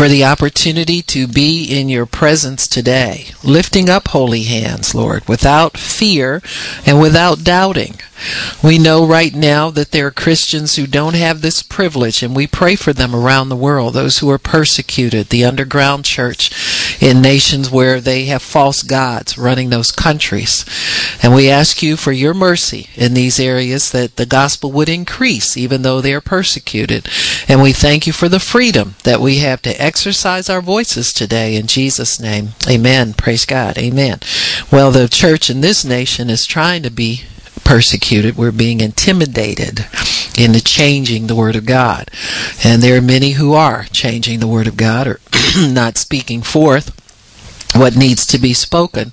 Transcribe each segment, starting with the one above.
for the opportunity to be in your presence today, lifting up holy hands, Lord, without fear and without doubting. We know right now that there are Christians who don't have this privilege, and we pray for them around the world, those who are persecuted, the underground church in nations where they have false gods running those countries. And we ask you for your mercy in these areas that the gospel would increase, even though they are persecuted. And we thank you for the freedom that we have to exercise our voices today in Jesus' name. Amen. Praise God. Amen. Well, the church in this nation is trying to be persecuted. We're being intimidated into changing the Word of God. And there are many who are changing the Word of God or not speaking forth what needs to be spoken.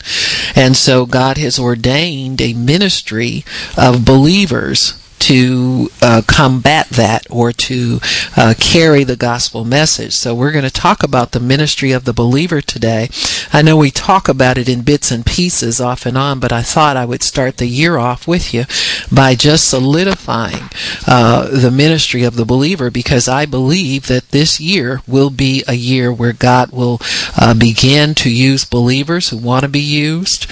And so God has ordained a ministry of believers to uh, combat that or to uh, carry the gospel message. So we're going to talk about the ministry of the believer today. I know we talk about it in bits and pieces off and on, but I thought I would start the year off with you by just solidifying uh, the ministry of the believer because I believe that this year will be a year where God will uh, begin to use believers who want to be used,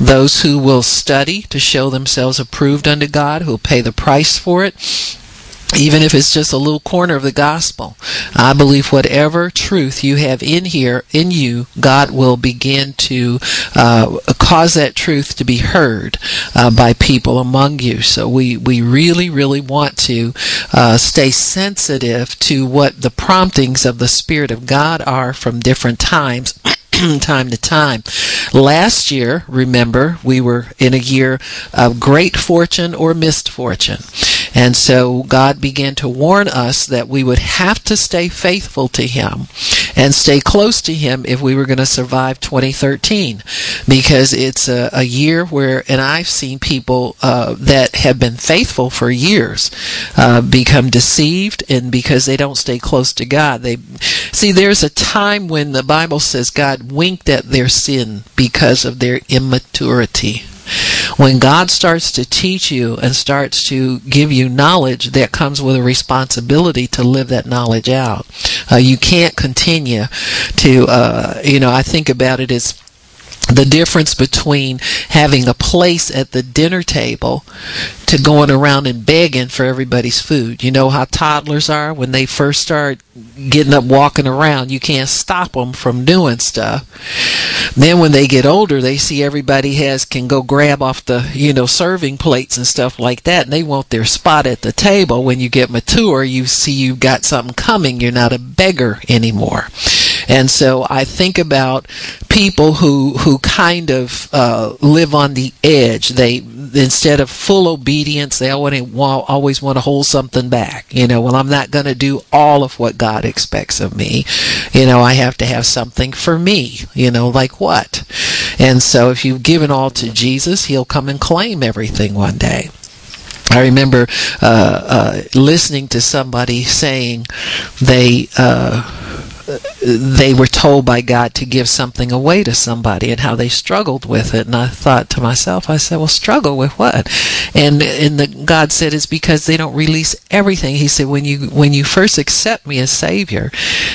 those who will study to show themselves approved unto God, who will pay the price price for it even if it's just a little corner of the gospel. I believe whatever truth you have in here, in you, God will begin to uh, cause that truth to be heard uh, by people among you. So we, we really, really want to uh, stay sensitive to what the promptings of the Spirit of God are from different times. time to time. Last year, remember, we were in a year of great fortune or misfortune. And so God began to warn us that we would have to stay faithful to Him and stay close to Him if we were going to survive 2013. Because it's a, a year where, and I've seen people uh, that have been faithful for years uh, become deceived and because they don't stay close to God. They See, there's a time when the Bible says God winked at their sin because of their immaturity. When God starts to teach you and starts to give you knowledge, that comes with a responsibility to live that knowledge out. Uh, you can't continue to, uh, you know, I think about it as the difference between having a place at the dinner table to going around and begging for everybody's food. You know how toddlers are when they first start getting up walking around, you can't stop them from doing stuff. Then when they get older, they see everybody has can go grab off the, you know, serving plates and stuff like that and they want their spot at the table. When you get mature, you see you've got something coming. You're not a beggar anymore. And so I think about people who who kind of uh, live on the edge. They instead of full obedience, they always want, to hold something back. You know, well, I'm not going to do all of what God expects of me. You know, I have to have something for me. You know, like what? And so if you've given all to Jesus, He'll come and claim everything one day. I remember uh, uh, listening to somebody saying they uh, they were told by God to give something away to somebody and how they struggled with it. And I thought to myself, I said, well, struggle with what? And, and the, God said, it's because they don't release everything. He said, when you, when you first accept me as Savior,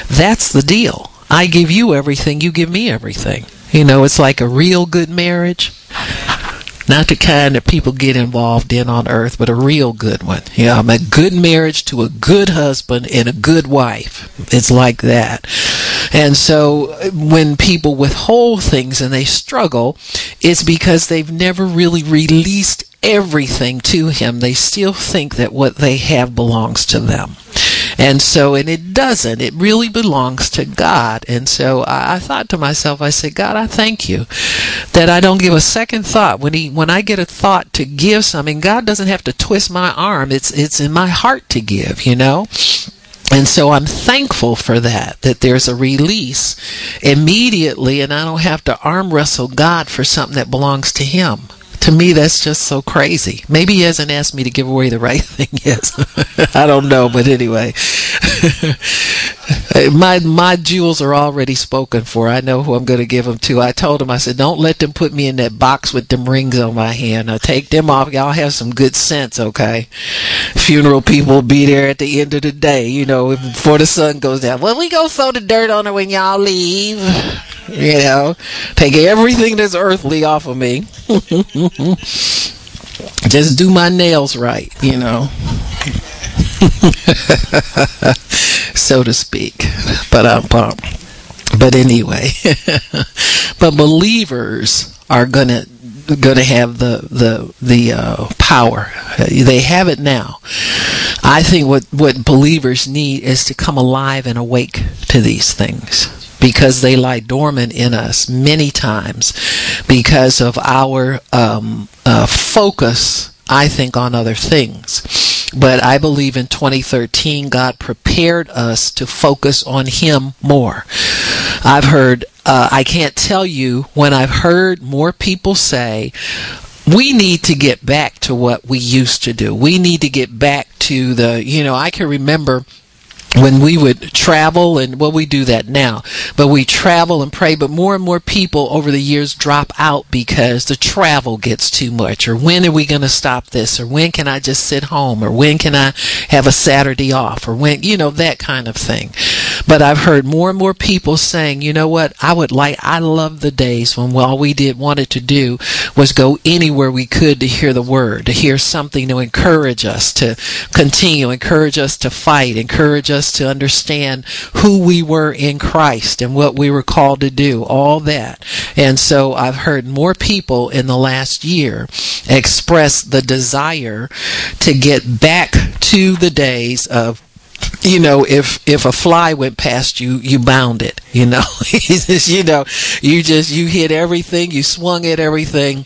that's the deal. I give you everything, you give me everything. You know, it's like a real good marriage not the kind that people get involved in on earth, but a real good one. You know, a good marriage to a good husband and a good wife. It's like that. And so when people withhold things and they struggle, it's because they've never really released everything to him. They still think that what they have belongs to them. And so, and it doesn't. It really belongs to God. And so I, I, thought to myself, I said, God, I thank you that I don't give a second thought when he, when I get a thought to give something. God doesn't have to twist my arm. It's, it's in my heart to give, you know? And so I'm thankful for that, that there's a release immediately and I don't have to arm wrestle God for something that belongs to Him to me, that's just so crazy. Maybe he hasn't asked me to give away the right thing yet. I don't know, but anyway, my my jewels are already spoken for. I know who I'm going to give them to. I told him, I said, don't let them put me in that box with them rings on my hand. Now take them off. Y'all have some good sense, okay? Funeral people be there at the end of the day, you know, before the sun goes down. Well, we go throw the dirt on her when y'all leave. You know, take everything that's earthly off of me. Just do my nails right, you know. so to speak. But um, but anyway, but believers are gonna going to have the the the uh, power. They have it now. I think what what believers need is to come alive and awake to these things because they lie dormant in us many times because of our um, uh, focus. I think on other things. But I believe in 2013, God prepared us to focus on Him more. I've heard, uh, I can't tell you when I've heard more people say, we need to get back to what we used to do. We need to get back to the, you know, I can remember when we would travel and well we do that now but we travel and pray but more and more people over the years drop out because the travel gets too much or when are we going to stop this or when can i just sit home or when can i have a saturday off or when you know that kind of thing but i've heard more and more people saying you know what i would like i love the days when all we did wanted to do was go anywhere we could to hear the word to hear something to encourage us to continue encourage us to fight encourage us to understand who we were in Christ and what we were called to do, all that. And so I've heard more people in the last year express the desire to get back to the days of you know, if if a fly went past you, you bound it. You know, you know, you just you hit everything, you swung at everything,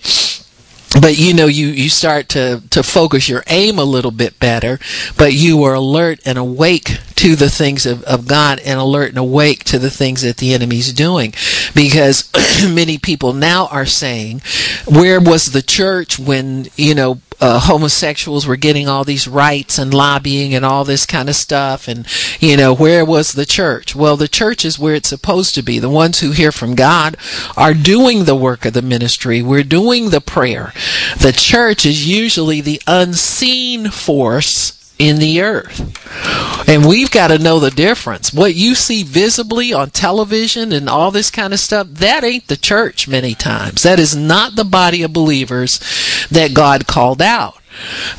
but you know you you start to to focus your aim a little bit better but you are alert and awake to the things of, of god and alert and awake to the things that the enemy's doing because many people now are saying where was the church when you know uh, homosexuals were getting all these rights and lobbying and all this kind of stuff. And, you know, where was the church? Well, the church is where it's supposed to be. The ones who hear from God are doing the work of the ministry. We're doing the prayer. The church is usually the unseen force in the earth. And we've got to know the difference. What you see visibly on television and all this kind of stuff, that ain't the church many times. That is not the body of believers that God called out.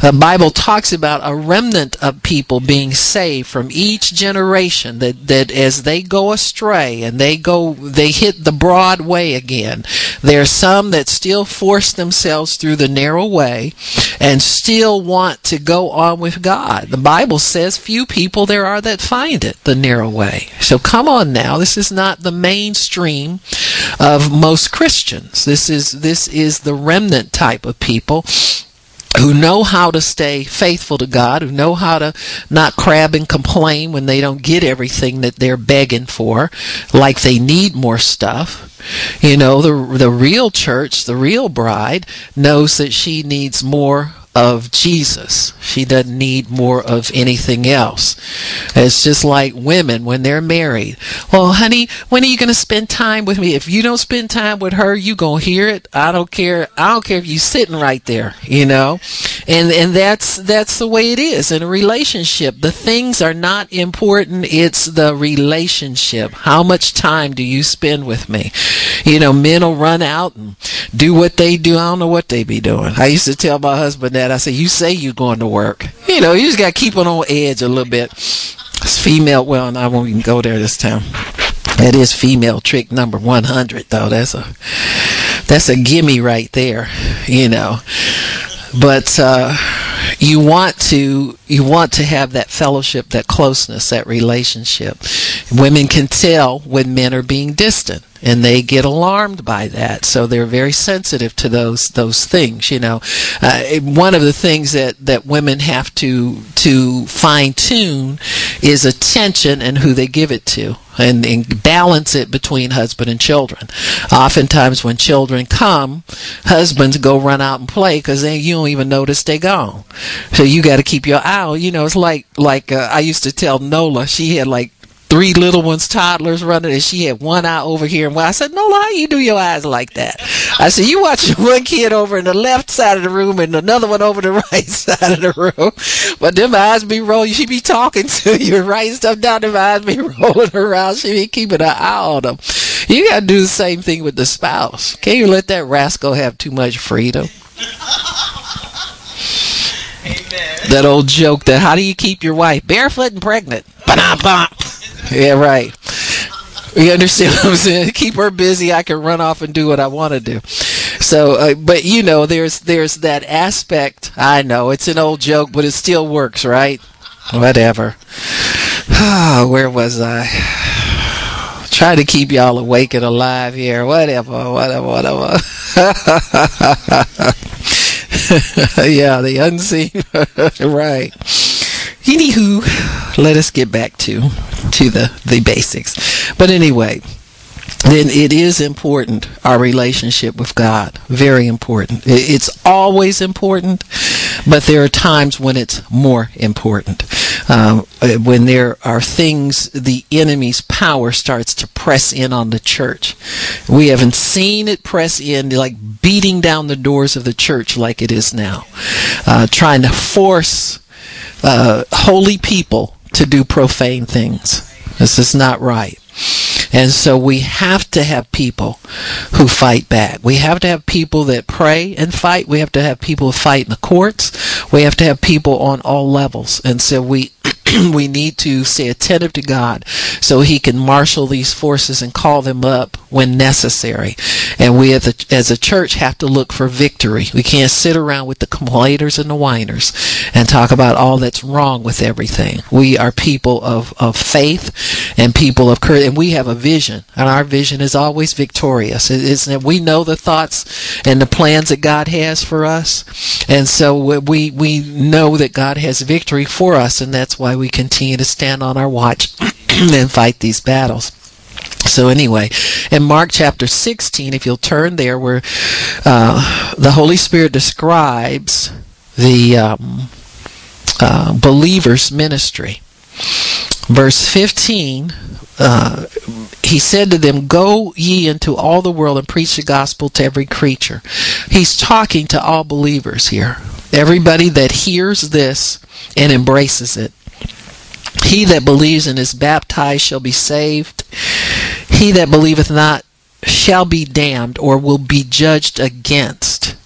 The Bible talks about a remnant of people being saved from each generation that, that as they go astray and they go they hit the broad way again. There are some that still force themselves through the narrow way and still want to go on with God. The Bible says few people there are that find it, the narrow way. So come on now, this is not the mainstream of most Christians. This is this is the remnant type of people who know how to stay faithful to God, who know how to not crab and complain when they don't get everything that they're begging for, like they need more stuff. You know, the the real church, the real bride knows that she needs more of Jesus. She doesn't need more of anything else. It's just like women when they're married. Well, honey, when are you going to spend time with me? If you don't spend time with her, you going to hear it. I don't care. I don't care if you're sitting right there, you know? And and that's that's the way it is in a relationship. The things are not important. It's the relationship. How much time do you spend with me? You know, men will run out and do what they do. I don't know what they be doing. I used to tell my husband that. I said, "You say you're going to work. You know, you just got to keep it on edge a little bit." It's female. Well, I won't even go there this time. That is female trick number 100, though. That's a that's a gimme right there. You know, but. uh you want to you want to have that fellowship that closeness that relationship Women can tell when men are being distant and they get alarmed by that. So they're very sensitive to those those things. You know, uh, one of the things that that women have to to fine tune is attention and who they give it to. And, and, balance it between husband and children. Oftentimes, when children come, husbands go run out and play because then you don't even notice they gone. So you got to keep your eye. You know, it's like like uh, I used to tell Nola. She had like three little ones, toddlers running, and she had one eye over here. And I said, "No, how you do your eyes like that?" I said, "You watch one kid over in the left side of the room and another one over the right side of the room, but them eyes be rolling. She be talking to you, writing stuff down. Them eyes be rolling around. She be keeping an eye on them. You got to do the same thing with the spouse. Can't you let that rascal have too much freedom?" Amen. That old joke that how do you keep your wife barefoot and pregnant? Ba-dum-bum. Yeah, right. You understand what I'm saying? Keep her busy. I can run off and do what I want to do. So, uh, but you know, there's there's that aspect. I know it's an old joke, but it still works, right? Whatever. Where was I? Try to keep y'all awake and alive here. Whatever, whatever, whatever. yeah, the unseen. right. Anywho, let us get back to to the the basics. But anyway, then it is important our relationship with God. Very important. It's always important, but there are times when it's more important. Um, when there are things, the enemy's power starts to press in on the church. We haven't seen it press in, like beating down the doors of the church like it is now, uh, trying to force uh, holy people to do profane things. This is not right. And so we have to have people who fight back. We have to have people that pray and fight. We have to have people fight in the courts. We have to have people on all levels. And so we we need to stay attentive to God so He can marshal these forces and call them up when necessary. And we as a, as a church have to look for victory. We can't sit around with the complainers and the whiners and talk about all that's wrong with everything. We are people of, of faith and people of courage, and we have a vision, and our vision is always victorious. Isn't it? We know the thoughts and the plans that God has for us, and so we we know that God has victory for us, and that's why we continue to stand on our watch and fight these battles. So anyway, in Mark chapter 16, if you'll turn there, where uh, the Holy Spirit describes the um, uh, believer's ministry. Verse 15, uh, he said to them, Go ye into all the world and preach the gospel to every creature. He's talking to all believers here. Everybody that hears this and embraces it. He that believes and is baptized shall be saved. He that believeth not shall be damned or will be judged against.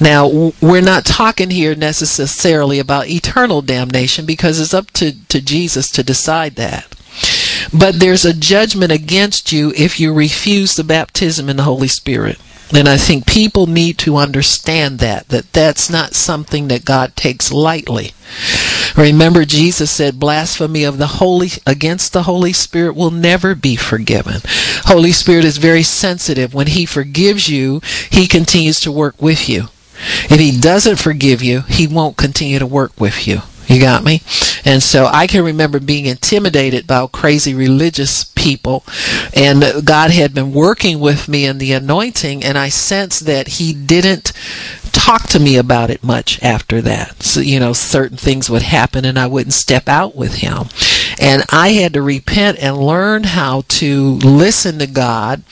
Now, we're not talking here necessarily about eternal damnation because it's up to, to Jesus to decide that. But there's a judgment against you if you refuse the baptism in the Holy Spirit. And I think people need to understand that, that that's not something that God takes lightly. Remember, Jesus said, blasphemy of the Holy, against the Holy Spirit will never be forgiven. Holy Spirit is very sensitive. When He forgives you, He continues to work with you. If He doesn't forgive you, He won't continue to work with you. You got me? And so I can remember being intimidated by crazy religious people. And God had been working with me in the anointing, and I sensed that He didn't talk to me about it much after that. So, you know, certain things would happen, and I wouldn't step out with Him. And I had to repent and learn how to listen to God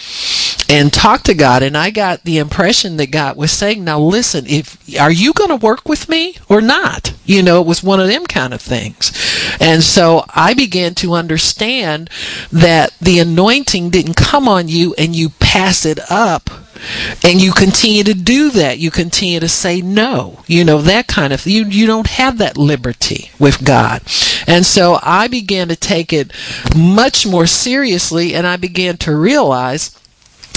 and talk to God. And I got the impression that God was saying, now listen, if, are you going to work with me or not? You know, it was one of them kind of things. And so I began to understand that the anointing didn't come on you and you pass it up and you continue to do that you continue to say no you know that kind of you you don't have that liberty with god and so i began to take it much more seriously and i began to realize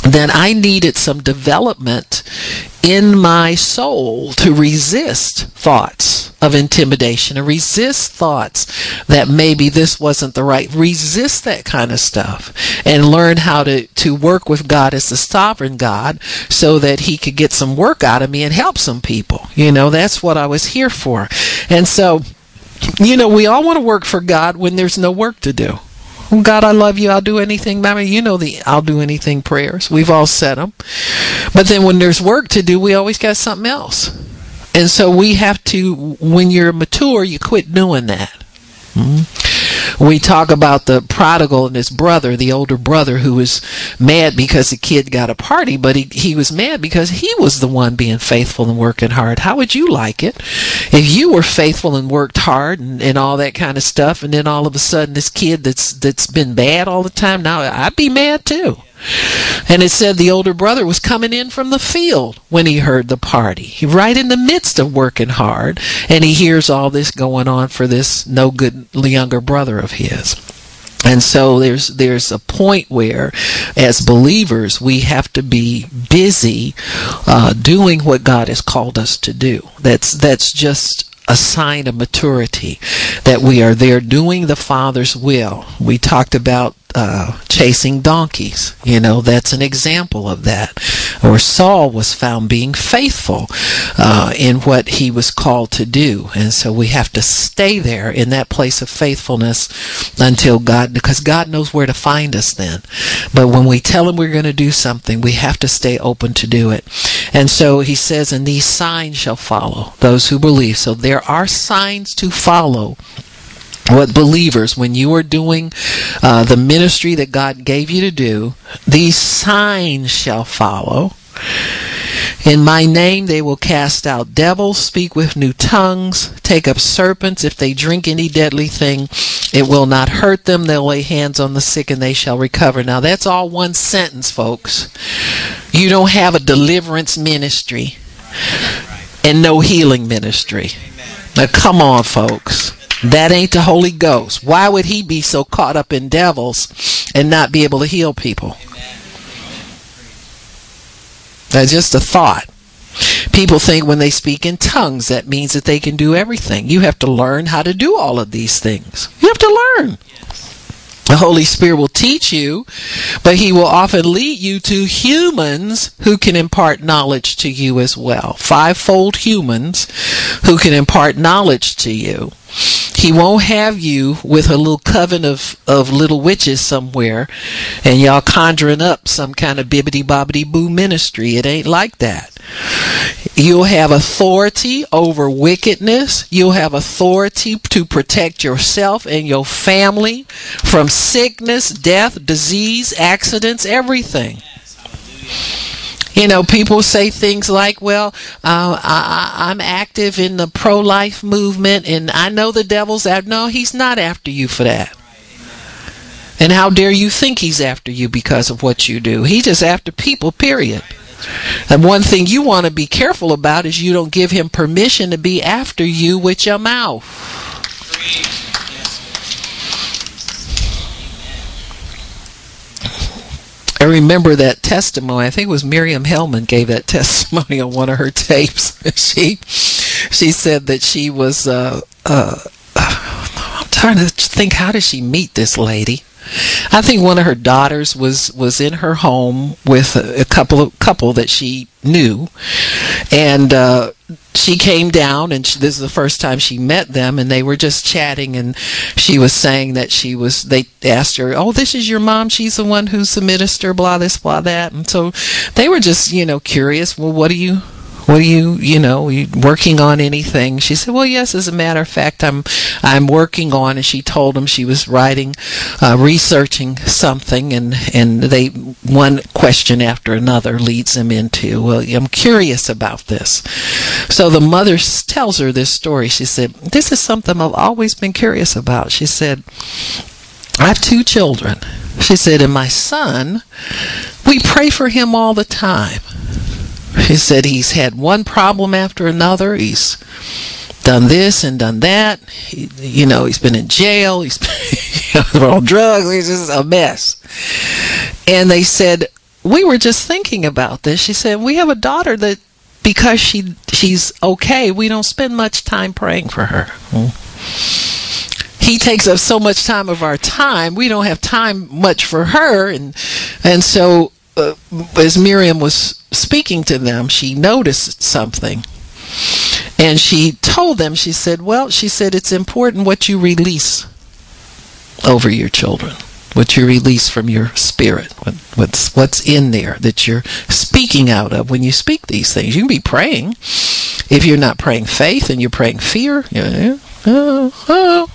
that I needed some development in my soul to resist thoughts of intimidation and resist thoughts that maybe this wasn't the right resist that kind of stuff and learn how to to work with God as the sovereign God so that he could get some work out of me and help some people. You know that's what I was here for. And so you know we all want to work for God when there's no work to do God, I love you. I'll do anything. Mean, you know the I'll do anything prayers. We've all said them. But then when there's work to do, we always got something else. And so we have to, when you're mature, you quit doing that. Mm-hmm we talk about the prodigal and his brother, the older brother, who was mad because the kid got a party, but he, he was mad because he was the one being faithful and working hard. How would you like it if you were faithful and worked hard and, and all that kind of stuff, and then all of a sudden this kid that's that's been bad all the time, now I'd be mad too. And it said the older brother was coming in from the field when he heard the party. He right in the midst of working hard, and he hears all this going on for this no good younger brother of his. And so there's there's a point where, as believers, we have to be busy uh, doing what God has called us to do. That's that's just a sign of maturity that we are there doing the Father's will. We talked about uh, chasing donkeys. You know, that's an example of that. Or Saul was found being faithful uh, in what he was called to do. And so we have to stay there in that place of faithfulness until God, because God knows where to find us then. But when we tell him we're going to do something, we have to stay open to do it. And so he says, and these signs shall follow those who believe. So there are signs to follow what believers, when you are doing uh, the ministry that God gave you to do, these signs shall follow. In my name they will cast out devils, speak with new tongues, take up serpents. If they drink any deadly thing, it will not hurt them. They'll lay hands on the sick and they shall recover. Now that's all one sentence, folks. You don't have a deliverance ministry and no healing ministry. Now come on, folks. That ain't the Holy Ghost. Why would he be so caught up in devils and not be able to heal people? That's just a thought. People think when they speak in tongues, that means that they can do everything. You have to learn how to do all of these things. You have to learn. The Holy Spirit will teach you, but He will often lead you to humans who can impart knowledge to you as well. Fivefold humans who can impart knowledge to you. He won't have you with a little coven of, of little witches somewhere and y'all conjuring up some kind of bibbity bobbity boo ministry. It ain't like that. You'll have authority over wickedness. You'll have authority to protect yourself and your family from sickness, death, disease, accidents, everything. You know, people say things like, well, uh, I, am active in the pro life movement and I know the devil's after. No, he's not after you for that. And how dare you think he's after you because of what you do? He's just after people, period. And one thing you want to be careful about is you don't give him permission to be after you with your mouth. I remember that testimony. I think it was Miriam Hellman gave that testimony on one of her tapes. she she said that she was. Uh, uh, I'm trying to think. How did she meet this lady? I think one of her daughters was was in her home with a, a couple of couple that she knew, and uh, she came down, and she, this is the first time she met them, and they were just chatting, and she was saying that she was. They asked her, "Oh, this is your mom? She's the one who's the minister, blah this, blah that," and so they were just you know curious. Well, what do you are you, you know, you working on anything? She said, well, yes, as a matter of fact, I'm, I'm working on, and she told him she was writing, uh, researching something, and, and they, one question after another leads them into, well, I'm curious about this. So the mother tells her this story. She said, this is something I've always been curious about. She said, I have two children. She said, and my son, we pray for him all the time. He said he's had one problem after another. He's done this and done that. He, you know, he's been in jail. He's been on drugs. He's just a mess. And they said, we were just thinking about this. She said, we have a daughter that because she she's okay, we don't spend much time praying for her. He takes up so much time of our time, we don't have time much for her, and and so uh, as Miriam was speaking to them, she noticed something. And she told them, she said, Well, she said, it's important what you release over your children what you release from your spirit, what, what's what's in there that you're speaking out of when you speak these things. You can be praying. If you're not praying faith and you're praying fear, yeah, oh, oh.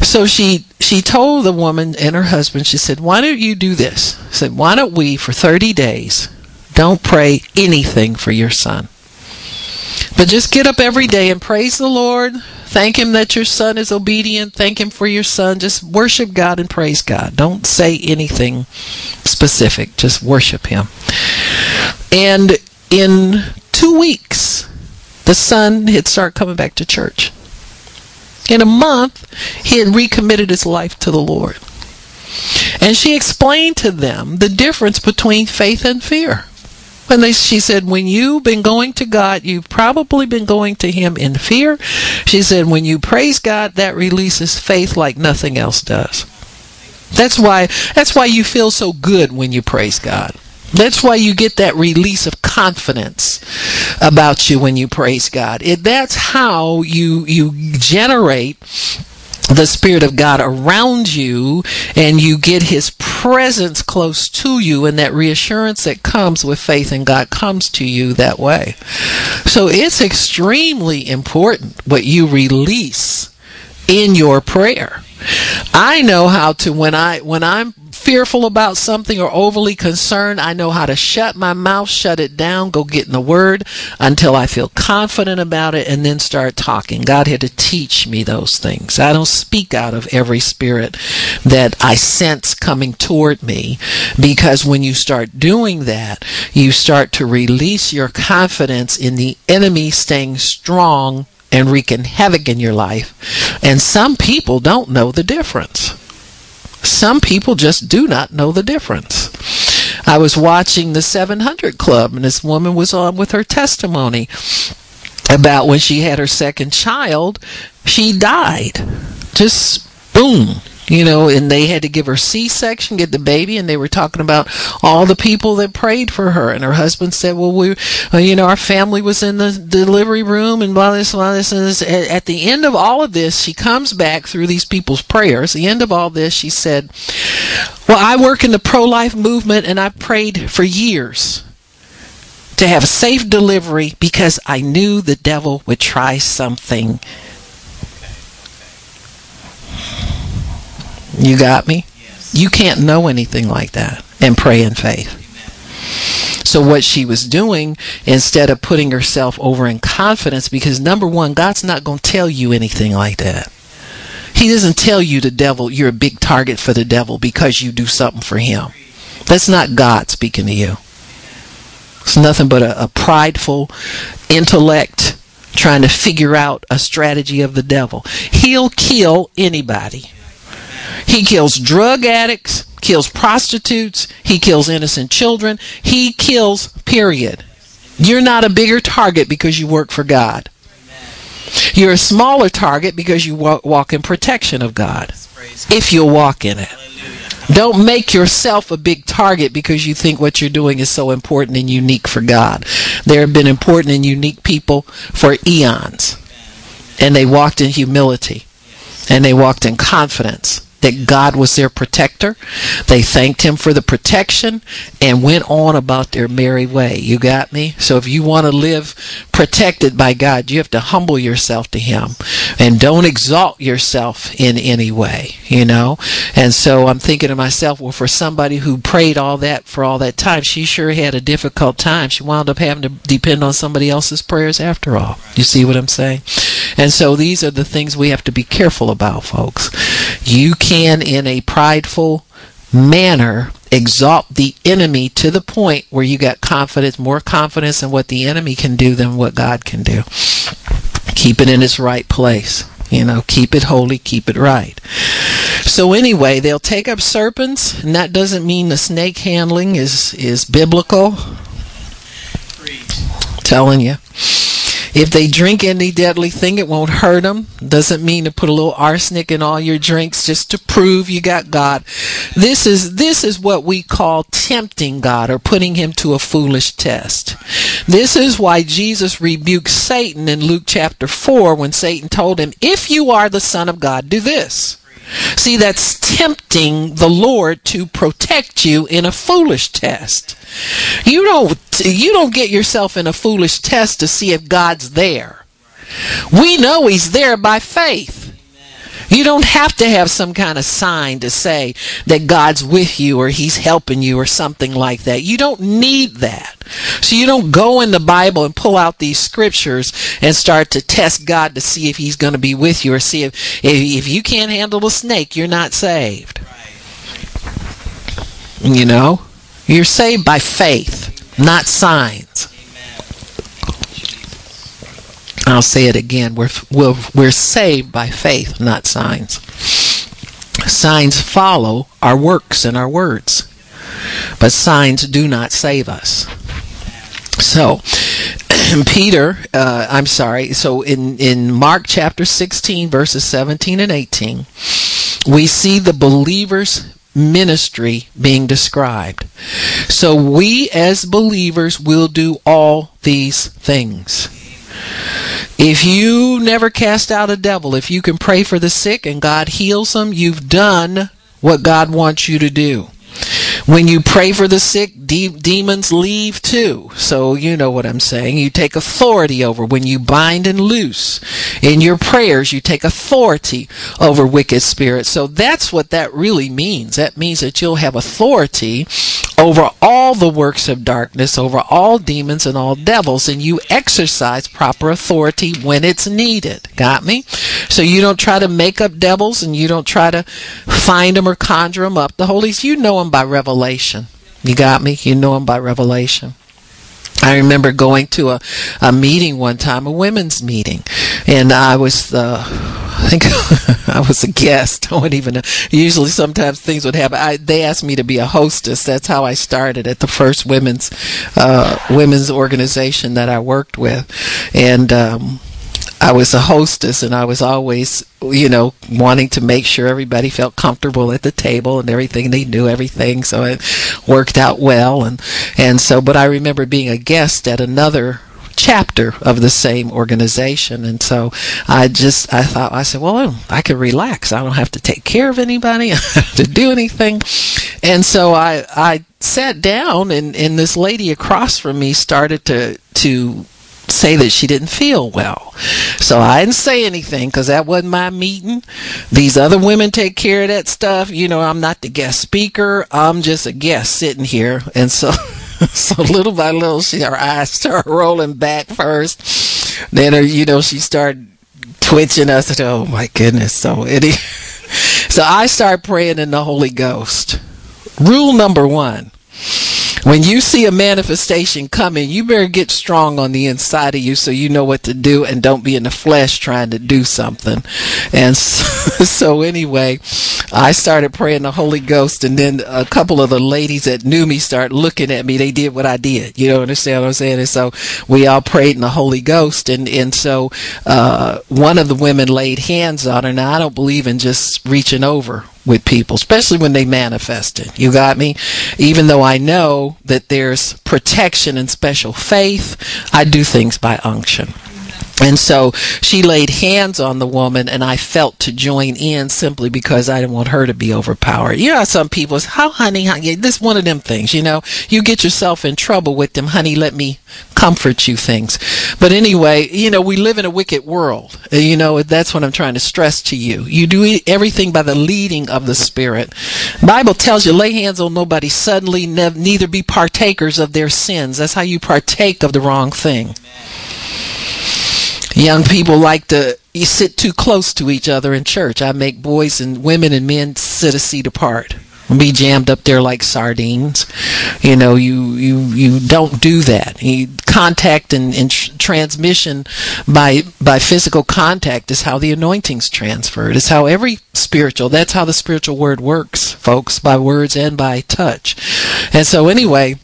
So she she told the woman and her husband, she said, Why don't you do this? She said, Why don't we for thirty days don't pray anything for your son? But just get up every day and praise the Lord, Thank Him that your son is obedient. Thank Him for your son. Just worship God and praise God. Don't say anything specific. Just worship Him. And in two weeks, the son had started coming back to church. In a month, he had recommitted his life to the Lord. And she explained to them the difference between faith and fear. When they, she said, when you've been going to God, you've probably been going to Him in fear. She said, when you praise God, that releases faith like nothing else does. That's why, that's why you feel so good when you praise God. That's why you get that release of confidence about you when you praise God. It, that's how you you generate the Spirit of God around you and you get His presence close to you and that reassurance that comes with faith in God comes to you that way. So it's extremely important what you release in your prayer. I know how to when I when I'm fearful about something or overly concerned, I know how to shut my mouth, shut it down, go get in the Word until I feel confident about it, and then start talking. God had to teach me those things. I don't speak out of every spirit that I sense coming toward me because when you start doing that, you start to release your confidence in the enemy staying strong and wreaking havoc in your life. And some people don't know the difference. Some people just do not know the difference. I was watching the 700 Club, and this woman was on with her testimony about when she had her second child, she died. Just boom, you know, and they had to give her C-section, get the baby, and they were talking about all the people that prayed for her. And her husband said, "Well, we, you know, our family was in the delivery room, and blah this, blah this." And. At the end of all of this, she comes back through these people's prayers. the end of all this, she said, "Well, I work in the pro-life movement, and I prayed for years." To have a safe delivery because I knew the devil would try something You got me? You can't know anything like that and pray in faith. So what she was doing instead of putting herself over in confidence because number 1 God's not going to tell you anything like that. He doesn't tell you the devil you're a big target for the devil because you do something for him. That's not God speaking to you. It's nothing but a, a prideful intellect trying to figure out a strategy of the devil. He'll kill anybody. He kills drug addicts, kills prostitutes, he kills innocent children, he kills, period. You're not a bigger target because you work for God. You're a smaller target because you walk in protection of God. If you'll walk in it. Don't make yourself a big target because you think what you're doing is so important and unique for God. There have been important and unique people for eons. And they walked in humility. And they walked in confidence that God was their protector. They thanked Him for the protection and went on about their merry way. You got me? So if you want to live protected by God, you have to humble yourself to Him and don't exalt yourself in any way, you know? And so I'm thinking to myself, well, for somebody who prayed all that for all that time, she sure had a difficult time. She wound up having to depend on somebody else's prayers after all. You see what I'm saying? And so these are the things we have to be careful about, folks. You can, in a prideful manner, exalt the enemy to the point where you got confidence, more confidence in what the enemy can do than what God can do. Keep it in its right place. You know, keep it holy, keep it right. So anyway, they'll take up serpents, and that doesn't mean the snake handling is is biblical. telling you. If they drink any deadly thing, it won't hurt them. Doesn't mean to put a little arsenic in all your drinks just to prove you got God. This is this is what we call tempting God or putting him to a foolish test. This is why Jesus rebuked Satan in Luke chapter 4 when Satan told him, "If you are the son of God, do this." See, that's tempting the Lord to protect you in a foolish test. You don't you don't get yourself in a foolish test to see if God's there. We know he's there by faith. You don't have to have some kind of sign to say that God's with you or He's helping you or something like that. You don't need that. So you don't go in the Bible and pull out these scriptures and start to test God to see if He's going to be with you or see if, if, if you can't handle a snake, you're not saved. You know? You're saved by faith, not signs. I'll say it again. We're, we're, we're saved by faith, not signs. Signs follow our works and our words, but signs do not save us. So, Peter, uh, I'm sorry. So in in Mark chapter 16, verses 17 and 18, we see the believers ministry being described. So we as believers will do all these things. If you never cast out a devil, if you can pray for the sick and God heals them, you've done what God wants you to do. When you pray for the sick, de- demons leave too. So you know what I'm saying. You take authority over. When you bind and loose in your prayers, you take authority over wicked spirits. So that's what that really means. That means that you'll have authority over all the works of darkness, over all demons and all devils, and you exercise proper authority when it's needed. Got me? So you don't try to make up devils and you don't try to find them or conjure them up. The Holy, you know them by revelation. You got me? You know them by revelation. I remember going to a, a meeting one time, a women's meeting, and I was uh, I think I was a guest. I wouldn't even. Usually, sometimes things would happen. I, they asked me to be a hostess. That's how I started at the first women's uh, women's organization that I worked with, and. Um, I was a hostess and I was always, you know, wanting to make sure everybody felt comfortable at the table and everything. They knew everything, so it worked out well. And, and so, but I remember being a guest at another chapter of the same organization. And so I just, I thought, I said, well, I could relax. I don't have to take care of anybody. I don't have to do anything. And so I, I sat down and, and this lady across from me started to, to say that she didn't feel well. So I didn't say anything because that wasn't my meeting. These other women take care of that stuff. You know, I'm not the guest speaker. I'm just a guest sitting here. And so, so little by little, she, her eyes start rolling back first. Then her, you know, she started twitching. I said, oh my goodness. So it, so I start praying in the Holy Ghost. Rule number one when you see a manifestation coming, you better get strong on the inside of you so you know what to do and don't be in the flesh trying to do something. And so, so anyway, I started praying the Holy Ghost, and then a couple of the ladies that knew me started looking at me. They did what I did. You know, understand what I'm saying? And so we all prayed in the Holy Ghost, and and so uh, one of the women laid hands on her. Now I don't believe in just reaching over with people, especially when they manifest it. You got me? Even though I know that there's protection and special faith, I do things by unction. And so she laid hands on the woman, and I felt to join in simply because I didn't want her to be overpowered. You know, some people, how honey, honey, this one of them things, you know, you get yourself in trouble with them, honey, let me comfort you things. But anyway, you know, we live in a wicked world. You know, that's what I'm trying to stress to you. You do everything by the leading of the Spirit. Bible tells you, lay hands on nobody suddenly, neither be partakers of their sins. That's how you partake of the wrong thing. Young people like to sit too close to each other in church. I make boys and women and men sit a seat apart. Be jammed up there like sardines. You know, you you you don't do that. Contact and, and tr- transmission by by physical contact is how the anointing's transferred. It's how every spiritual. That's how the spiritual word works, folks, by words and by touch. And so, anyway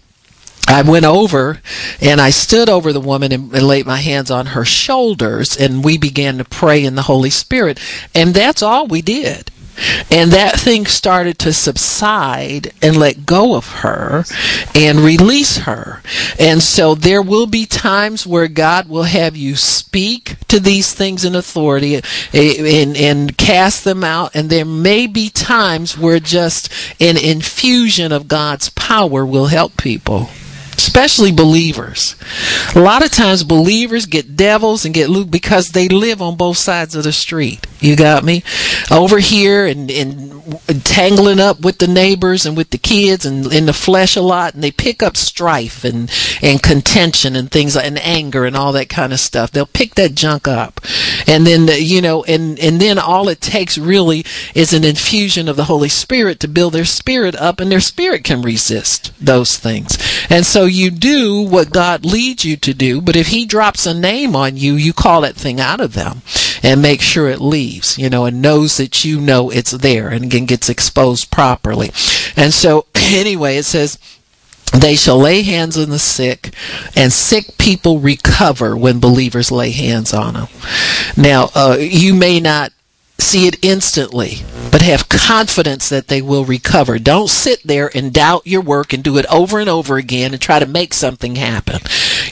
I went over and I stood over the woman and, and, laid my hands on her shoulders and we began to pray in the Holy Spirit. And that's all we did. And that thing started to subside and let go of her and release her. And so there will be times where God will have you speak to these things in authority eh, and, and cast them out. And there may be times where just an infusion of God's power will help people especially believers. A lot of times believers get devils and get loot because they live on both sides of the street. You got me? Over here and, and tangling up with the neighbors and with the kids and in the flesh a lot and they pick up strife and, and contention and things and anger and all that kind of stuff. They'll pick that junk up. And then, you know, and, and then all it takes really is an infusion of the Holy Spirit to build their spirit up and their spirit can resist those things. And so you do what God leads you to do, but if He drops a name on you, you call that thing out of them and make sure it leaves, you know, and knows that you know it's there and again gets exposed properly. And so, anyway, it says, they shall lay hands on the sick, and sick people recover when believers lay hands on them. Now, uh, you may not see it instantly, but have confidence that they will recover. Don't sit there and doubt your work and do it over and over again and try to make something happen.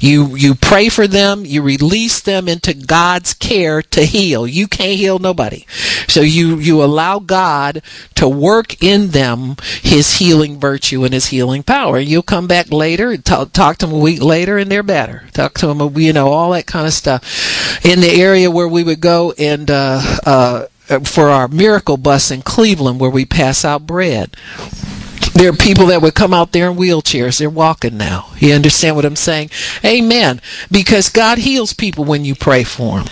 You you pray for them, you release them into God's care to heal. You can't heal nobody. So you you allow God to work in them his healing virtue and his healing power. You'll come back later, talk, talk to them a week later and they're better. Talk to them, you know, all that kind of stuff. In the area where we would go and uh uh Uh, for our miracle bus in Cleveland where we pass out bread. There are people that would come out there in wheelchairs. They're walking now. You understand what I'm saying? Amen. Because God heals people when you pray for them.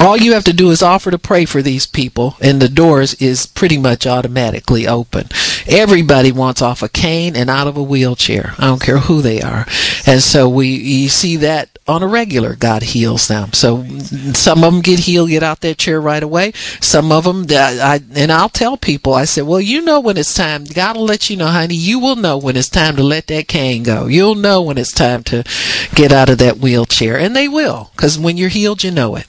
All you have to do is offer to pray for these people, and the doors is pretty much automatically open. Everybody wants off a cane and out of a wheelchair. I don't care who they are. And so we you see that on a regular. God heals them. So some of them get healed, get out that chair right away. Some of them, I, and I'll tell people, I said, well, you know when it's time. God will let you know, honey. You will know when it's time to let that cane go. You'll know when it's time to get out of that wheelchair, and they will, because when you're healed, you know it.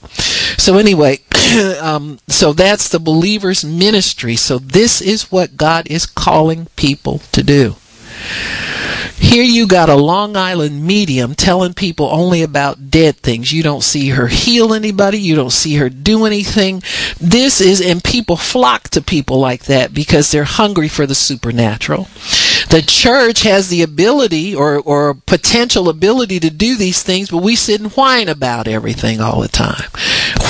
So anyway, um, so that's the believer's ministry. So this is what God is calling people to do. Here you got a Long Island medium telling people only about dead things. You don't see her heal anybody. You don't see her do anything. This is, and people flock to people like that because they're hungry for the supernatural. The church has the ability or, or potential ability to do these things, but we sit and whine about everything all the time.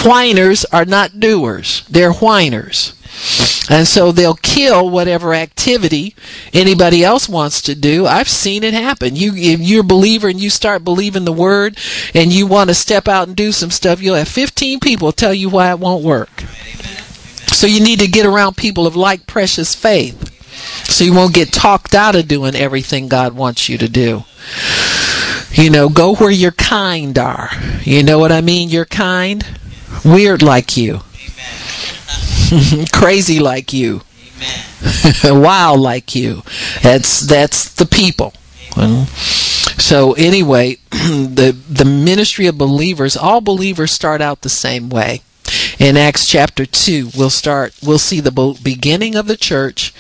Whiners are not doers. They're whiners. And so they'll kill whatever activity anybody else wants to do. I've seen it happen. You, if you're a believer and you start believing the word and you want to step out and do some stuff, you'll have 15 people tell you why it won't work. So you need to get around people of like precious faith. So you won't get talked out of doing everything God wants you to do. You know, go where your kind are. You know what I mean? You're kind. Weird like you. crazy like you, wild like you. That's that's the people. so anyway, the the ministry of believers, all believers start out the same way. In Acts chapter 2, we'll start we'll see the beginning of the church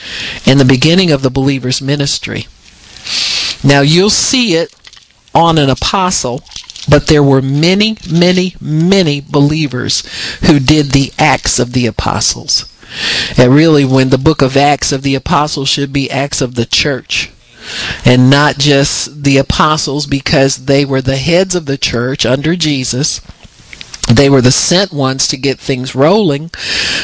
and the beginning of the believer's ministry. Now you'll see it on an apostle but there were many, many, many believers who did the acts of the apostles. And really, when the book of Acts of the apostles should be Acts of the church and not just the apostles because they were the heads of the church under Jesus. They were the sent ones to get things rolling,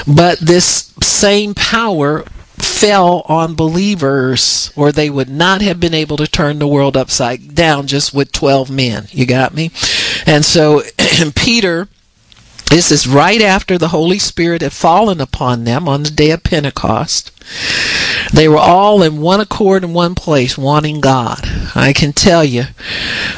but this same power fell on believers, or they would not have been able to turn the world upside down just with 12 men. You got me? And so Peter. This is right after the Holy Spirit had fallen upon them on the day of Pentecost. They were all in one accord in one place, wanting God. I can tell you,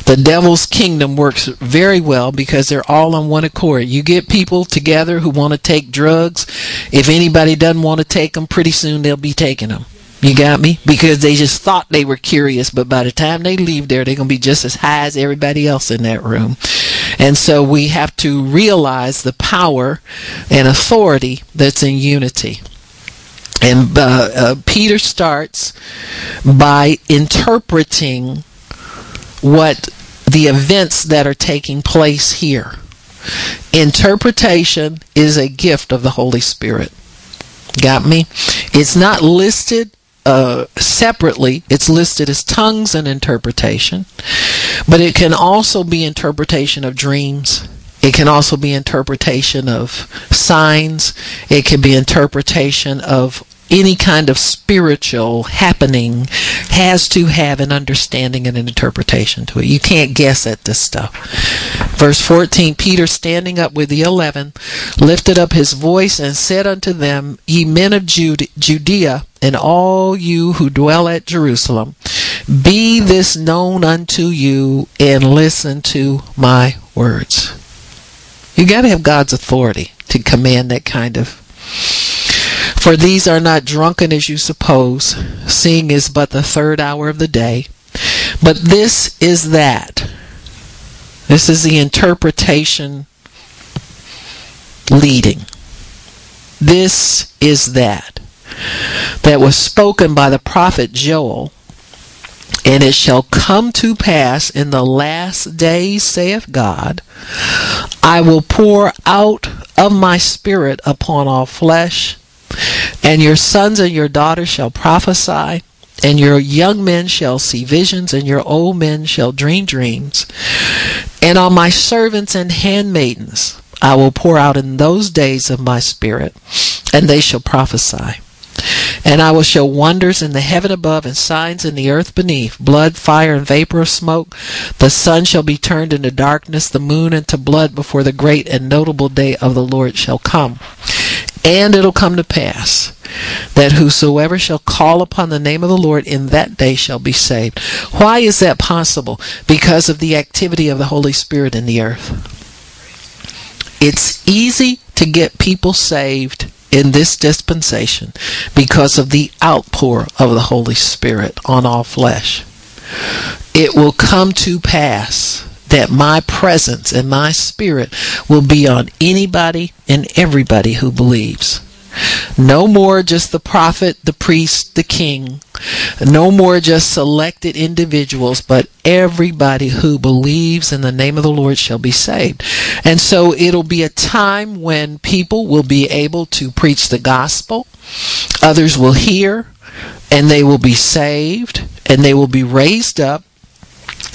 the devil's kingdom works very well because they're all on one accord. You get people together who want to take drugs. If anybody doesn't want to take them, pretty soon they'll be taking them. You got me? Because they just thought they were curious, but by the time they leave there, they're going to be just as high as everybody else in that room. And so we have to realize the power and authority that's in unity. And uh, uh, Peter starts by interpreting what the events that are taking place here. Interpretation is a gift of the Holy Spirit. Got me? It's not listed uh, separately, it's listed as tongues and interpretation, but it can also be interpretation of dreams. It can also be interpretation of signs. It can be interpretation of any kind of spiritual happening has to have an understanding and an interpretation to it. You can't guess at this stuff. Verse 14 Peter, standing up with the eleven, lifted up his voice and said unto them, Ye men of Judea, and all you who dwell at Jerusalem, be this known unto you, and listen to my words. You got to have God's authority to command that kind of for these are not drunken as you suppose, seeing is but the third hour of the day. But this is that. This is the interpretation leading. This is that. That was spoken by the prophet Joel. And it shall come to pass in the last days, saith God, I will pour out of my spirit upon all flesh and your sons and your daughters shall prophesy, and your young men shall see visions, and your old men shall dream dreams. And on my servants and handmaidens I will pour out in those days of my spirit, and they shall prophesy. And I will show wonders in the heaven above and signs in the earth beneath blood, fire, and vapor of smoke. The sun shall be turned into darkness, the moon into blood before the great and notable day of the Lord shall come. And it'll come to pass that whosoever shall call upon the name of the Lord in that day shall be saved. Why is that possible? Because of the activity of the Holy Spirit in the earth. It's easy to get people saved in this dispensation because of the outpour of the Holy Spirit on all flesh. It will come to pass that my presence and my spirit will be on anybody and everybody who believes. No more just the prophet, the priest, the king. No more just selected individuals, but everybody who believes in the name of the Lord shall be saved. And so it'll be a time when people will be able to preach the gospel. Others will hear and they will be saved and they will be raised up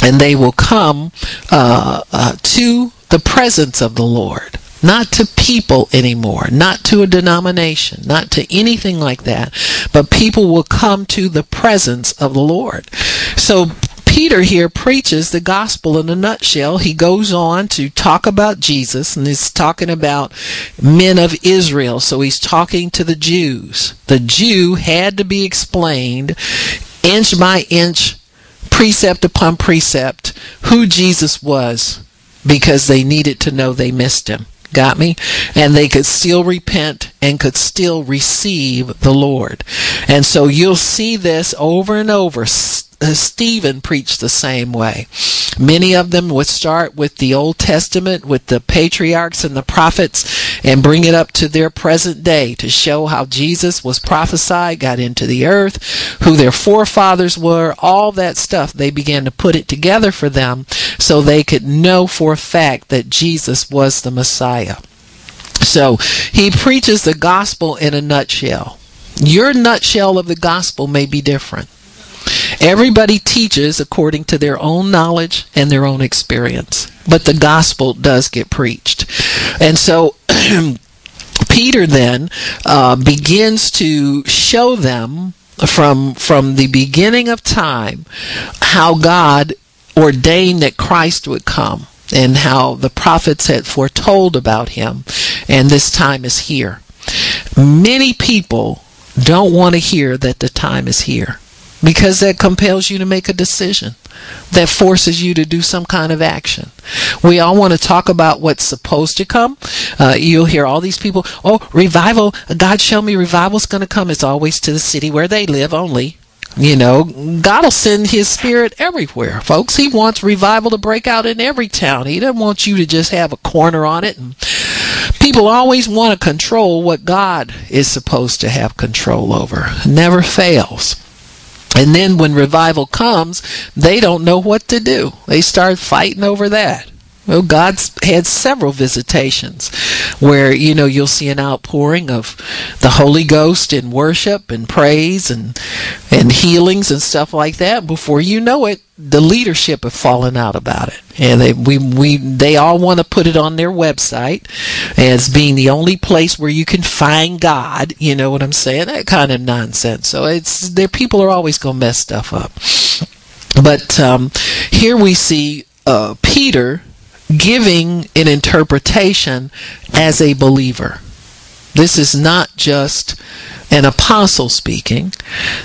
and they will come uh, uh, to the presence of the Lord. Not to people anymore, not to a denomination, not to anything like that, but people will come to the presence of the Lord. So Peter here preaches the gospel in a nutshell. He goes on to talk about Jesus and he's talking about men of Israel. So he's talking to the Jews. The Jew had to be explained inch by inch precept upon precept who Jesus was because they needed to know they missed him. Got me? And they could still repent and could still receive the Lord. And so you'll see this over and over. Uh, Stephen preached the same way. Many of them would start with the Old Testament, with the patriarchs and the prophets, and bring it up to their present day to show how Jesus was prophesied, got into the earth, who their forefathers were, all that stuff. They began to put it together for them so they could know for a fact that Jesus was the Messiah. So he preaches the gospel in a nutshell. Your nutshell of the gospel may be different. Everybody teaches according to their own knowledge and their own experience, but the gospel does get preached. And so Peter then uh, begins to show them from from the beginning of time how God ordained that Christ would come and how the prophets had foretold about him and this time is here. Many people don't want to hear that the time is here. Because that compels you to make a decision that forces you to do some kind of action. We all want to talk about what's supposed to come. Uh, you'll hear all these people, oh, revival, God show me revival's going to come. It's always to the city where they live only. You know, God will send His Spirit everywhere, folks. He wants revival to break out in every town. He doesn't want you to just have a corner on it. And people always want to control what God is supposed to have control over. Never fails. And then when revival comes, they don't know what to do. They start fighting over that. Well, God's had several visitations where, you know, you'll see an outpouring of the Holy Ghost in worship and praise and, and healings and stuff like that. Before you know it, the leadership have fallen out about it. And they, we, we, they all want to put it on their website as being the only place where you can find God. You know what I'm saying? That kind of nonsense. So it's, their people are always going to mess stuff up. But um, here we see uh, Peter giving an interpretation as a believer. This is not just an apostle speaking,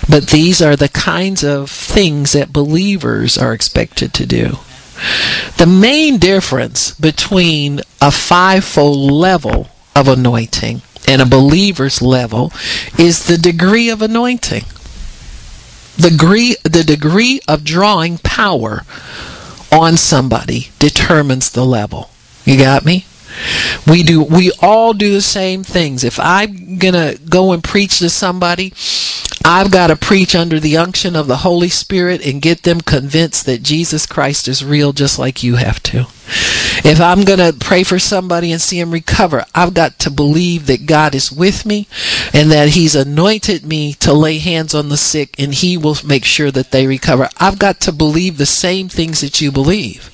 but these are the kinds of things that believers are expected to do. The main difference between a fivefold level of anointing and a believer's level is the degree of anointing. The degree, the degree of drawing power on somebody determines the level. You got me? We do we all do the same things. If I'm going to go and preach to somebody, I've got to preach under the unction of the Holy Spirit and get them convinced that Jesus Christ is real just like you have to. If I'm going to pray for somebody and see him recover, I've got to believe that God is with me and that he's anointed me to lay hands on the sick and he will make sure that they recover. I've got to believe the same things that you believe.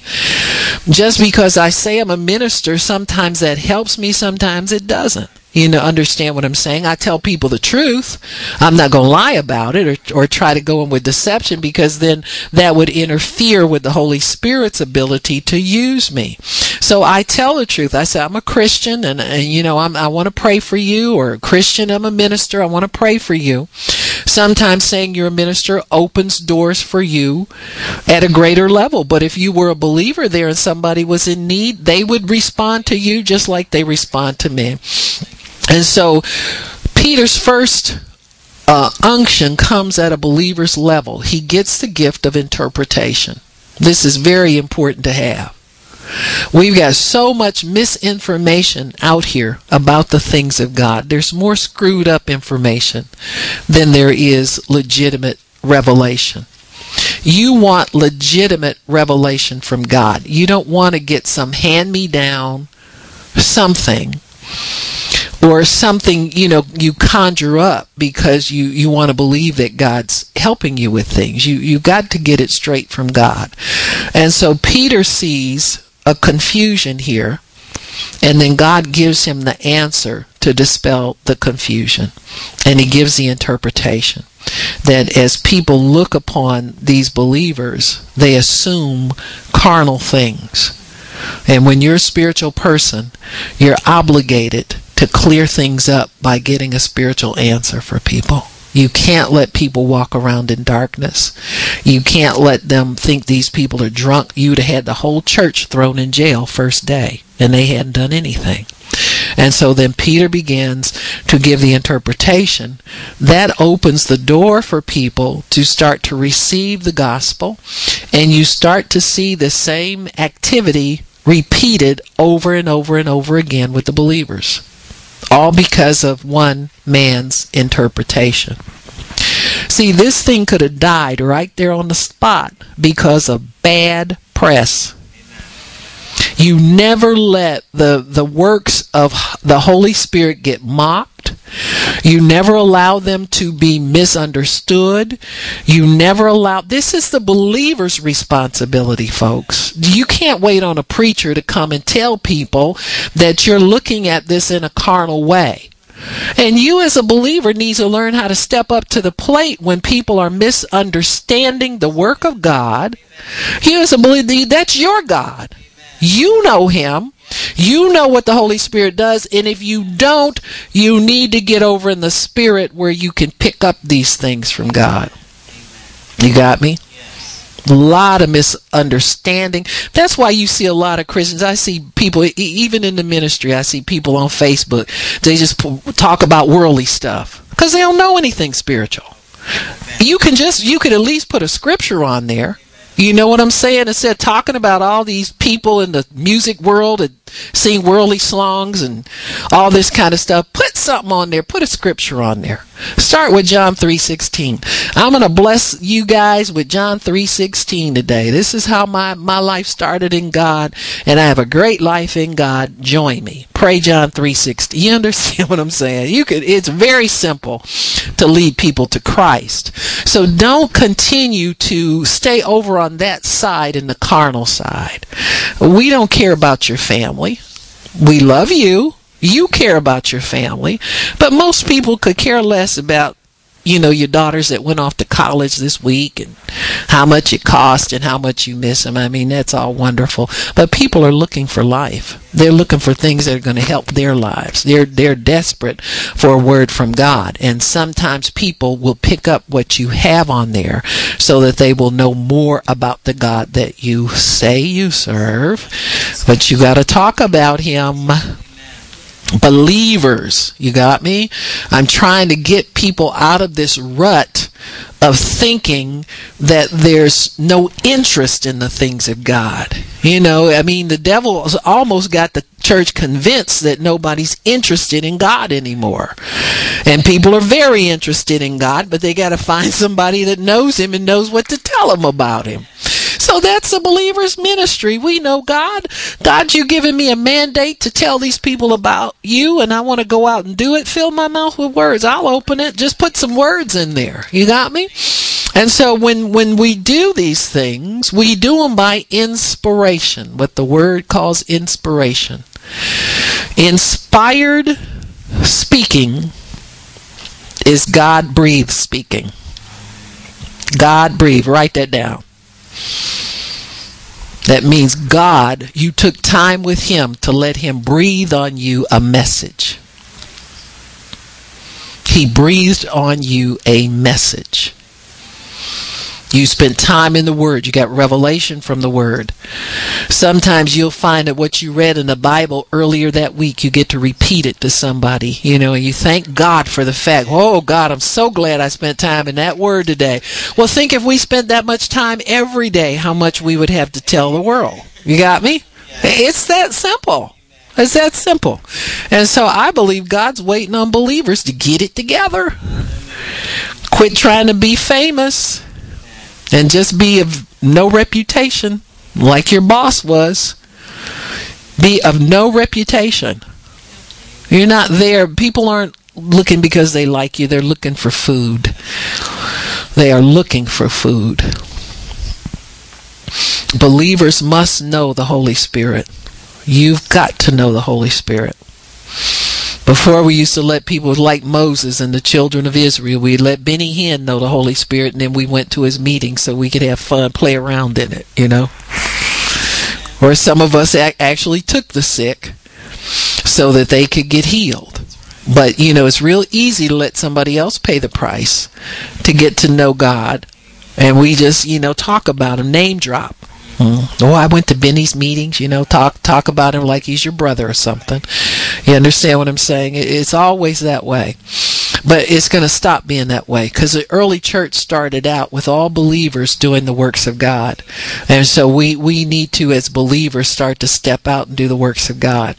Just because I say I'm a minister, sometimes that helps me, sometimes it doesn't you know understand what i'm saying? I tell people the truth. I'm not going to lie about it or, or try to go in with deception because then that would interfere with the holy spirit's ability to use me. So i tell the truth. I say i'm a christian and, and you know I'm, i want to pray for you or christian i'm a minister i want to pray for you. Sometimes saying you're a minister opens doors for you at a greater level. But if you were a believer there and somebody was in need they would respond to you just like they respond to me and so Peter's first uh, unction comes at a believer's level. He gets the gift of interpretation. This is very important to have. We've got so much misinformation out here about the things of God. There's more screwed up information than there is legitimate revelation. You want legitimate revelation from God. You don't want to get some hand me down something or something you know you conjure up because you you want to believe that God's helping you with things. You you got to get it straight from God. And so Peter sees a confusion here and then God gives him the answer to dispel the confusion and he gives the interpretation that as people look upon these believers they assume carnal things. And when you're a spiritual person, you're obligated to clear things up by getting a spiritual answer for people. You can't let people walk around in darkness. You can't let them think these people are drunk. You'd have had the whole church thrown in jail first day, and they hadn't done anything. And so then Peter begins to give the interpretation. That opens the door for people to start to receive the gospel, and you start to see the same activity repeated over and over and over again with the believers all because of one man's interpretation. See, this thing could have died right there on the spot because of bad press. You never let the, the works of the Holy Spirit get mocked. You never allow them to be misunderstood. You never allow, this is the believer's responsibility, folks. You can't wait on a preacher to come and tell people that you're looking at this in a carnal way. And you as a believer need to learn how to step up to the plate when people are misunderstanding the work of God. You as a believer, that's your God. You know him. You know what the Holy Spirit does, and if you don't, you need to get over in the Spirit where you can pick up these things from God. You got me? A lot of misunderstanding. That's why you see a lot of Christians. I see people, even in the ministry, I see people on Facebook. They just talk about worldly stuff because they don't know anything spiritual. You can just, you could at least put a scripture on there you know what I'm saying? Instead of talking about all these people in the music world and seeing worldly songs and all this kind of stuff, put something on there. Put a scripture on there. Start with John 3:16. I'm going to bless you guys with John 3:16 today. This is how my my life started in God and I have a great life in God. Join me. Pray John 3:16. You understand what I'm saying? You could it's very simple to lead people to Christ. So don't continue to stay over on that side in the carnal side. We don't care about your family. We love you you care about your family, but most people could care less about you know your daughters that went off to college this week and how much it cost and how much you miss them. I mean that's all wonderful. But people are looking for life. They're looking for things that are going to help their lives. They're they're desperate for a word from god. And sometimes people will pick up what you have on there so that they will know more about the god that you say you serve. But you got to talk about him believers. You got me? I'm trying to get people out of this rut of thinking that there's no interest in the things of God. You know, I mean, the devil almost got the church convinced that nobody's interested in God anymore. And people are very interested in God, but they got to find somebody that knows him and knows what to tell them about him. So that's a believer's ministry. We know God. God, you giving me a mandate to tell these people about you, and I want to go out and do it. Fill my mouth with words. I'll open it. Just put some words in there. You got me? And so when, when we do these things, we do them by inspiration, what the word calls inspiration. Inspired speaking is God breathed speaking. God breathed. Write that down. That means God, you took time with Him to let Him breathe on you a message. He breathed on you a message. You spent time in the Word. You got revelation from the Word. Sometimes you'll find that what you read in the Bible earlier that week, you get to repeat it to somebody, you know, and you thank God for the fact, oh God, I'm so glad I spent time in that Word today. Well, think if we spent that much time every day, how much we would have to tell the world. You got me? It's that simple. It's that simple. And so I believe God's waiting on believers to get it together. Quit trying to be famous and just be of no reputation like your boss was. Be of no reputation. You're not there. People aren't looking because they like you, they're looking for food. They are looking for food. Believers must know the Holy Spirit. You've got to know the Holy Spirit. Before we used to let people like Moses and the children of Israel, we let Benny Hinn know the Holy Spirit, and then we went to his meeting so we could have fun, play around in it, you know. Or some of us actually took the sick so that they could get healed. But you know, it's real easy to let somebody else pay the price to get to know God, and we just you know talk about him, name drop. Mm. Oh, I went to Benny's meetings. You know, talk talk about him like he's your brother or something. You understand what I'm saying? It's always that way. But it's going to stop being that way because the early church started out with all believers doing the works of God. And so we, we need to, as believers, start to step out and do the works of God.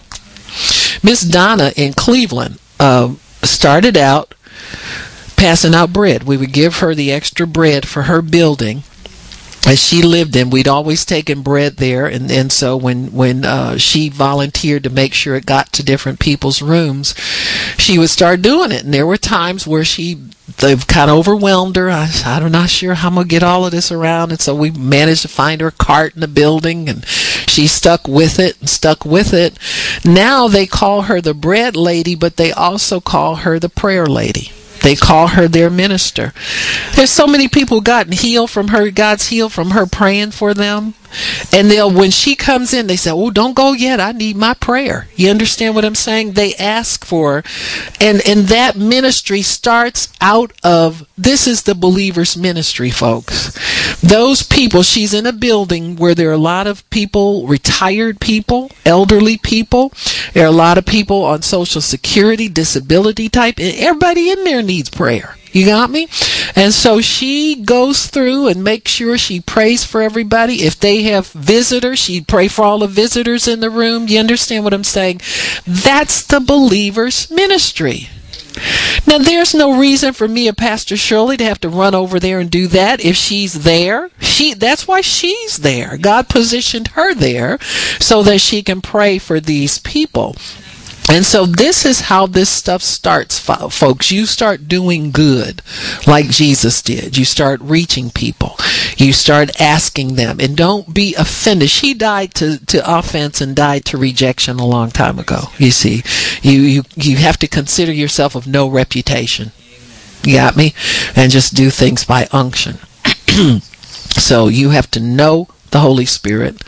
Miss Donna in Cleveland uh, started out passing out bread. We would give her the extra bread for her building as she lived in, we'd always taken bread there, and, and so when when uh, she volunteered to make sure it got to different people's rooms, she would start doing it. And there were times where she they've kind of overwhelmed her. I, I'm not sure how I'm gonna get all of this around, and so we managed to find her a cart in the building, and she stuck with it and stuck with it. Now they call her the bread lady, but they also call her the prayer lady. They call her their minister. There's so many people gotten healed from her. God's healed from her praying for them. And they'll when she comes in they say oh don't go yet. I need my prayer. You understand what i'm saying? They ask for and and that ministry starts out of this is the believer's ministry folks. Those people she's in a building where there are a lot of people retired people elderly people. There are a lot of people on social security disability type And everybody in there needs prayer you got me? And so she goes through and makes sure she prays for everybody. If they have visitors, she pray for all the visitors in the room. You understand what I'm saying? That's the believer's ministry. Now, there's no reason for me and Pastor Shirley to have to run over there and do that if she's there. She that's why she's there. God positioned her there so that she can pray for these people. And so this is how this stuff starts, folks. You start doing good like Jesus did. You start reaching people. You start asking them and don't be offended. She died to, to offense and died to rejection a long time ago. You see, you, you, you have to consider yourself of no reputation. You got me? And just do things by unction. so you have to know the Holy Spirit.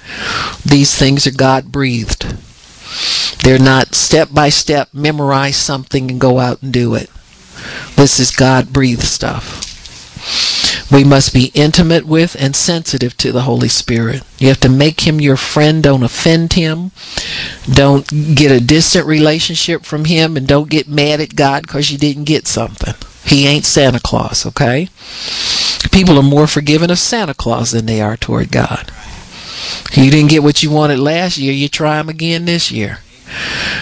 These things are God breathed. They're not step by step, memorize something and go out and do it. This is God breathed stuff. We must be intimate with and sensitive to the Holy Spirit. You have to make him your friend. Don't offend him. Don't get a distant relationship from him and don't get mad at God because you didn't get something. He ain't Santa Claus, okay? People are more forgiving of Santa Claus than they are toward God. You didn't get what you wanted last year, you try him again this year.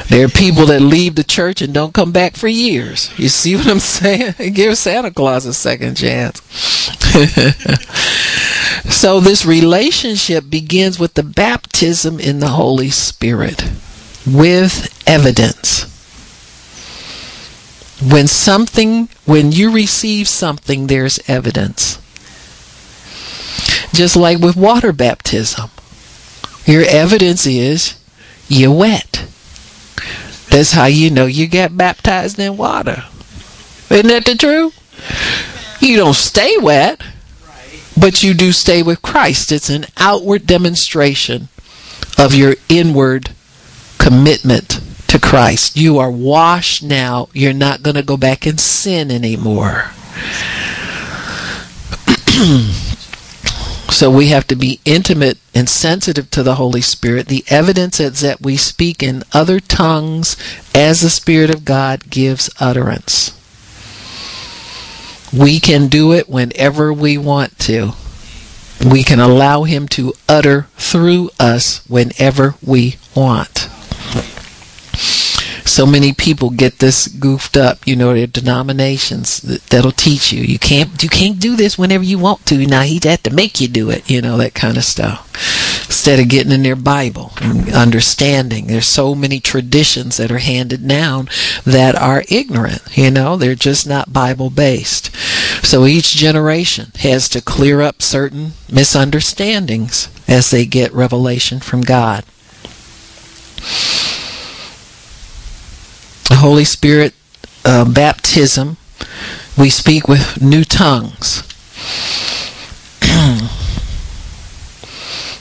There are people that leave the church and don't come back for years. You see what I'm saying? Give Santa Claus a second chance. so, this relationship begins with the baptism in the Holy Spirit with evidence. When something, when you receive something, there's evidence. Just like with water baptism, your evidence is you're wet. That's how you know you got baptized in water. Isn't that the truth? You don't stay wet, but you do stay with Christ. It's an outward demonstration of your inward commitment to Christ. You are washed now. You're not going to go back and sin anymore. So we have to be intimate and sensitive to the Holy Spirit. The evidence is that we speak in other tongues as the Spirit of God gives utterance. We can do it whenever we want to. We can allow Him to utter through us whenever we want so many people get this goofed up. You know, their denominations that, will teach you you can't you can't do this whenever you want to. Now he had to make you do it. You know that kind of stuff. Instead of getting in their Bible and understanding, there's so many traditions that are handed down that are ignorant. You know, they're just not Bible based. So each generation has to clear up certain misunderstandings as they get revelation from God. The Holy Spirit uh, baptism, we speak with new tongues.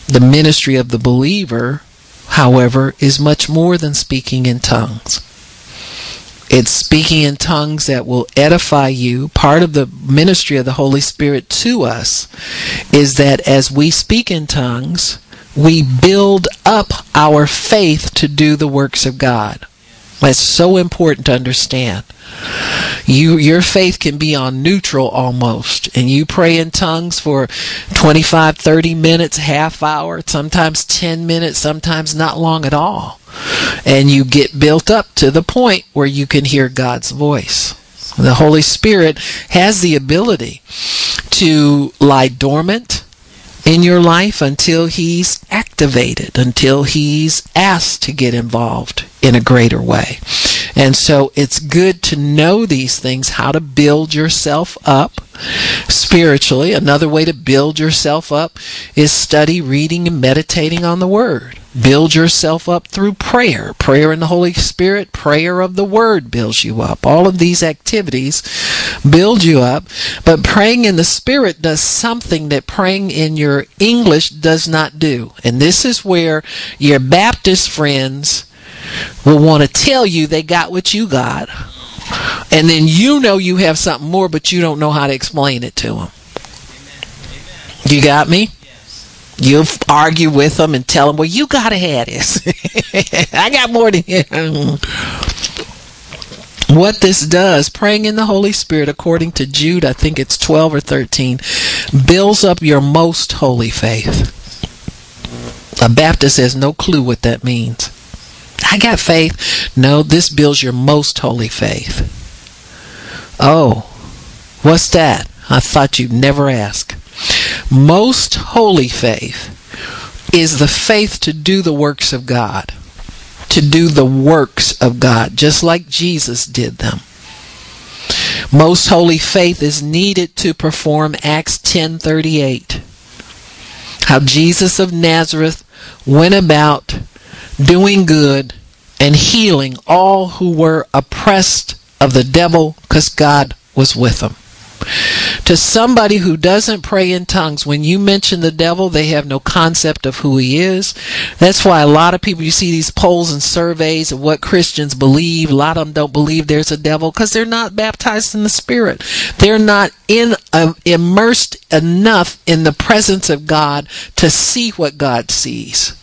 the ministry of the believer, however, is much more than speaking in tongues. It's speaking in tongues that will edify you. Part of the ministry of the Holy Spirit to us is that as we speak in tongues, we build up our faith to do the works of God. That's so important to understand. You your faith can be on neutral almost and you pray in tongues for 25 30 minutes, half hour, sometimes 10 minutes, sometimes not long at all. And you get built up to the point where you can hear God's voice. The Holy Spirit has the ability to lie dormant in your life until he's activated, until he's asked to get involved in a greater way. And so it's good to know these things, how to build yourself up spiritually. Another way to build yourself up is study, reading, and meditating on the Word. Build yourself up through prayer. Prayer in the Holy Spirit, prayer of the Word builds you up. All of these activities build you up. But praying in the Spirit does something that praying in your English does not do. And this is where your Baptist friends will want to tell you they got what you got. And then you know you have something more, but you don't know how to explain it to them. You got me? You argue with them and tell them, well, you got to have this. I got more than you. What this does, praying in the Holy Spirit, according to Jude, I think it's 12 or 13, builds up your most holy faith. A Baptist has no clue what that means. I got faith. No, this builds your most holy faith. Oh, what's that? I thought you'd never ask. Most holy faith is the faith to do the works of God. To do the works of God, just like Jesus did them. Most holy faith is needed to perform Acts 10:38. How Jesus of Nazareth went about doing good and healing all who were oppressed of the devil because God was with them. To somebody who doesn't pray in tongues, when you mention the devil, they have no concept of who he is. That's why a lot of people, you see these polls and surveys of what Christians believe. A lot of them don't believe there's a devil because they're not baptized in the Spirit. They're not in uh, immersed enough in the presence of God to see what God sees.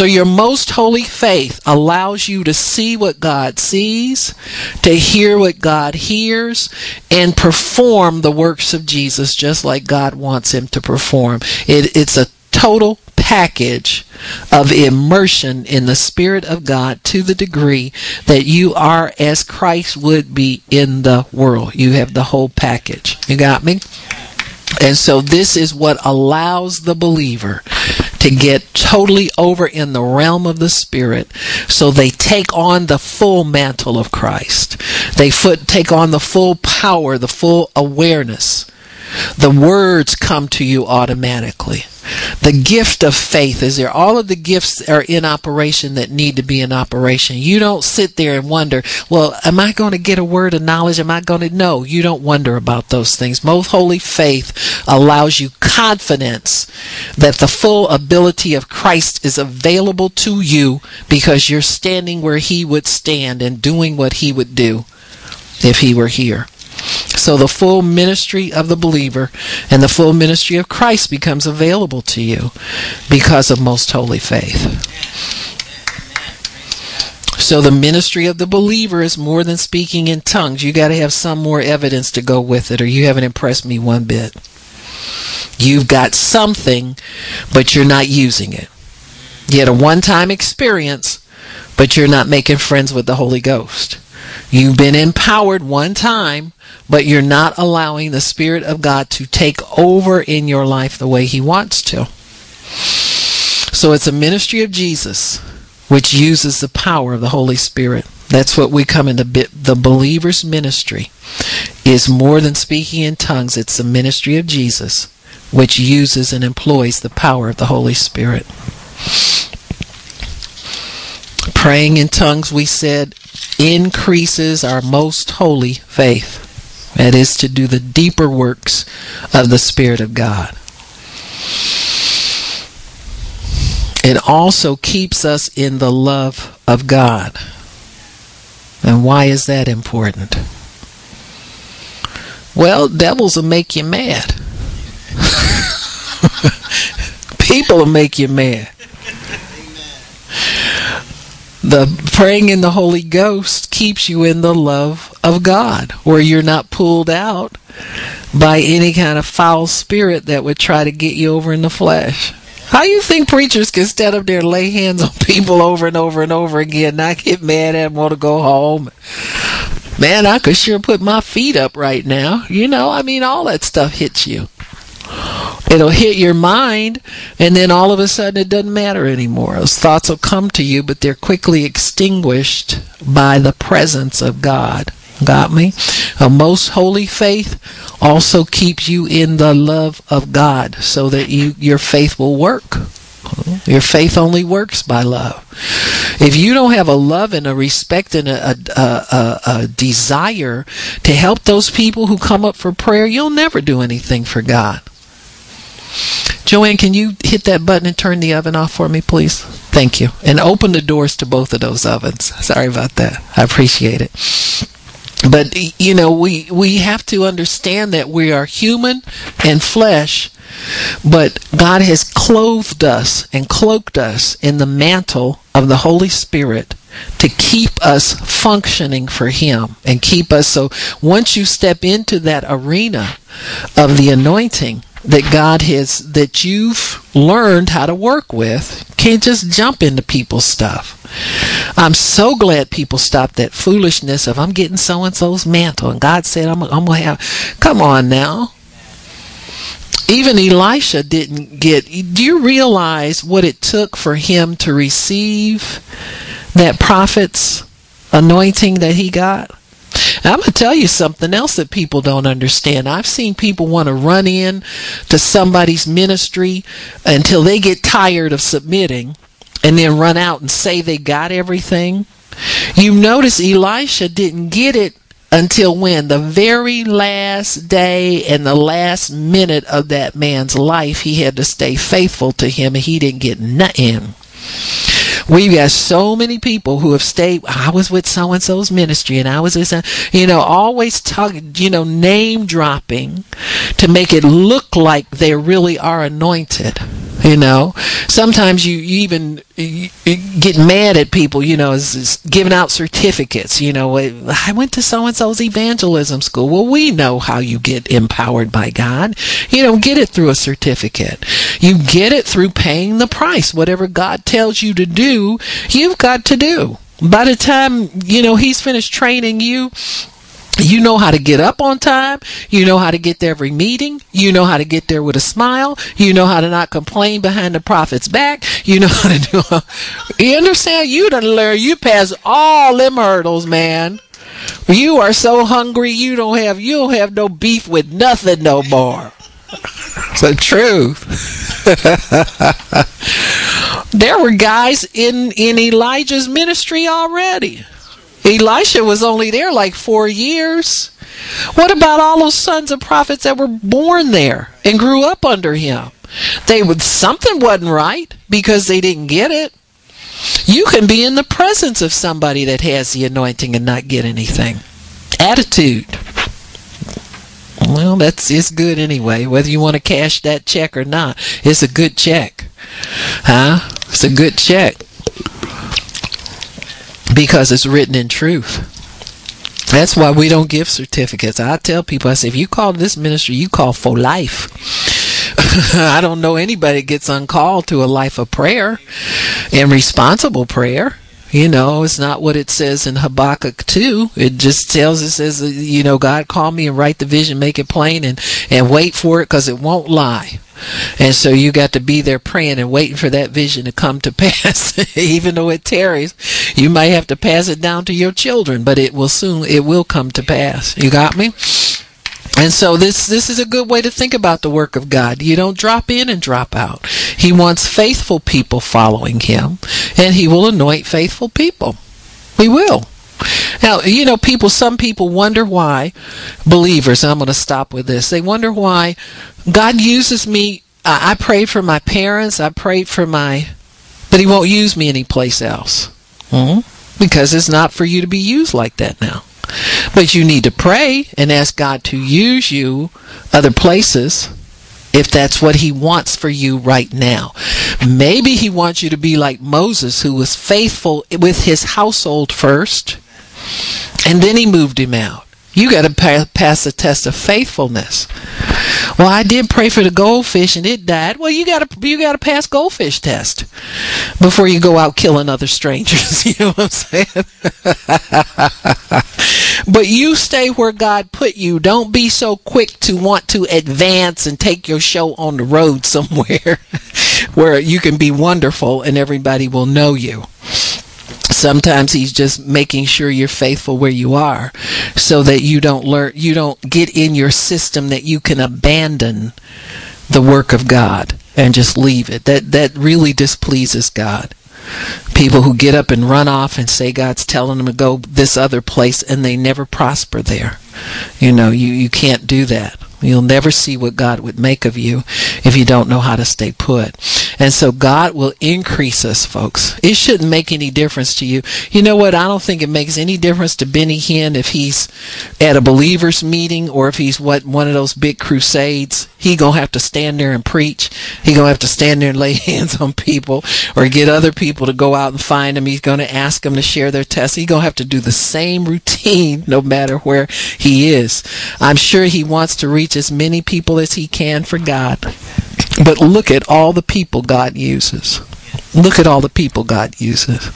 So your most holy faith allows you to see what God sees, to hear what God hears, and perform the works of Jesus just like God wants him to perform. It, it's a total package of immersion in the Spirit of God to the degree that you are as Christ would be in the world. You have the whole package. You got me? And so this is what allows the believer to get totally over in the realm of the spirit so they take on the full mantle of Christ. They foot, take on the full power, the full awareness. The words come to you automatically. The gift of faith is there. All of the gifts are in operation that need to be in operation. You don't sit there and wonder, well, am I going to get a word of knowledge? Am I going to? No, you don't wonder about those things. Most holy faith allows you confidence that the full ability of Christ is available to you because you're standing where he would stand and doing what he would do if he were here. So the full ministry of the believer and the full ministry of Christ becomes available to you because of most holy faith. So the ministry of the believer is more than speaking in tongues. You got to have some more evidence to go with it, or you haven't impressed me one bit. You've got something, but you're not using it. You had a one time experience, but you're not making friends with the Holy Ghost. You've been empowered one time, but you're not allowing the Spirit of God to take over in your life the way He wants to. So it's a ministry of Jesus which uses the power of the Holy Spirit. That's what we come into the believer's ministry is more than speaking in tongues. It's the ministry of Jesus which uses and employs the power of the Holy Spirit. Praying in tongues, we said, increases our most holy faith. That is to do the deeper works of the Spirit of God. It also keeps us in the love of God. And why is that important? Well, devils will make you mad. People will make you mad the praying in the Holy Ghost keeps you in the love of God, where you're not pulled out by any kind of foul spirit that would try to get you over in the flesh. How you think preachers can stand up there and lay hands on people over and over and over again, not get mad at them, want to go home? Man, I could sure put my feet up right now. You know, I mean, all that stuff hits you it'll hit your mind and then all of a sudden it doesn't matter anymore those thoughts will come to you but they're quickly extinguished by the presence of god got me a most holy faith also keeps you in the love of god so that you your faith will work Your faith only works by love. If you don't have a love and a respect and a, a, a, a, desire to help those people who come up for prayer, you'll never do anything for God. Joanne, can you hit that button and turn the oven off for me, please? Thank you. And open the doors to both of those ovens. Sorry about that. I appreciate it. But you know, we we have to understand that we are human and flesh, but God has clothed us and cloaked us in the mantle of the Holy Spirit to keep us functioning for Him and keep us so once you step into that arena of the anointing, that God has that you've learned how to work with can't just jump into people's stuff. I'm so glad people stopped that foolishness of I'm getting so and so's mantle and God said I'm, I'm gonna have come on now. Even Elisha didn't get do you realize what it took for him to receive that prophet's anointing that he got? I'm going to tell you something else that people don't understand. I've seen people want to run in to somebody's ministry until they get tired of submitting and then run out and say they got everything. You notice Elisha didn't get it until when? The very last day and the last minute of that man's life, he had to stay faithful to him and he didn't get nothing. We've got so many people who have stayed. I was with so and so's ministry, and I was with, uh, you know, always talk, you know, name dropping to make it look like they really are anointed. You know, sometimes you, you even you, get mad at people. You know, is, is giving out certificates. You know, I went to so and so's evangelism school. Well, we know how you get empowered by God. You don't get it through a certificate. You get it through paying the price. Whatever God tells you to do, you've got to do. By the time you know He's finished training you, you know how to get up on time. You know how to get to every meeting. You know how to get there with a smile. You know how to not complain behind the prophet's back. You know how to do. You understand? You done learn. You pass all them hurdles, man. You are so hungry. You don't have. You don't have no beef with nothing no more. It's the truth. there were guys in in Elijah's ministry already. Elisha was only there like four years. What about all those sons of prophets that were born there and grew up under him? They would something wasn't right because they didn't get it. You can be in the presence of somebody that has the anointing and not get anything. Attitude. Well, that's it's good anyway. Whether you want to cash that check or not, it's a good check. Huh? It's a good check because it's written in truth. That's why we don't give certificates. I tell people, I say, if you call this ministry, you call for life. I don't know anybody gets uncalled to a life of prayer and responsible prayer. You know, it's not what it says in Habakkuk 2. It just tells, it says, uh, you know, God call me and write the vision, make it plain, and, and wait for it because it won't lie. And so you got to be there praying and waiting for that vision to come to pass. Even though it tarries, you might have to pass it down to your children, but it will soon, it will come to pass. You got me? And so this this is a good way to think about the work of God. You don't drop in and drop out. He wants faithful people following him, and he will anoint faithful people. He will. Now, you know, people some people wonder why believers, I'm going to stop with this. They wonder why God uses me I, I prayed for my parents, I prayed for my but he won't use me anyplace else. Mm-hmm. Because it's not for you to be used like that now. But you need to pray and ask God to use you other places if that's what he wants for you right now. Maybe he wants you to be like Moses, who was faithful with his household first, and then he moved him out. You got to pa- pass the test of faithfulness. Well, I did pray for the goldfish and it died. Well, you got to you got to pass goldfish test before you go out killing other strangers. you know what I'm saying? but you stay where God put you. Don't be so quick to want to advance and take your show on the road somewhere where you can be wonderful and everybody will know you. Sometimes he's just making sure you're faithful where you are so that you don't learn you don't get in your system that you can abandon the work of God. and just leave it. That that really displeases God. People who get up and run off and say God's telling them to go this other place and they never prosper there. You know, you, you can't do that. You'll never see what God would make of you if you don't know how to stay put. And so God will increase us, folks. It shouldn't make any difference to you. You know what? I don't think it makes any difference to Benny Hinn if he's at a believers meeting or if he's what one of those big crusades. He gonna have to stand there and preach. He gonna have to stand there and lay hands on people or get other people to go out and find him. He's gonna ask them to share their tests. He's gonna have to do the same routine no matter where he is. I'm sure he wants to reach as many people as he can for God. But look at all the people God uses. Look at all the people God uses.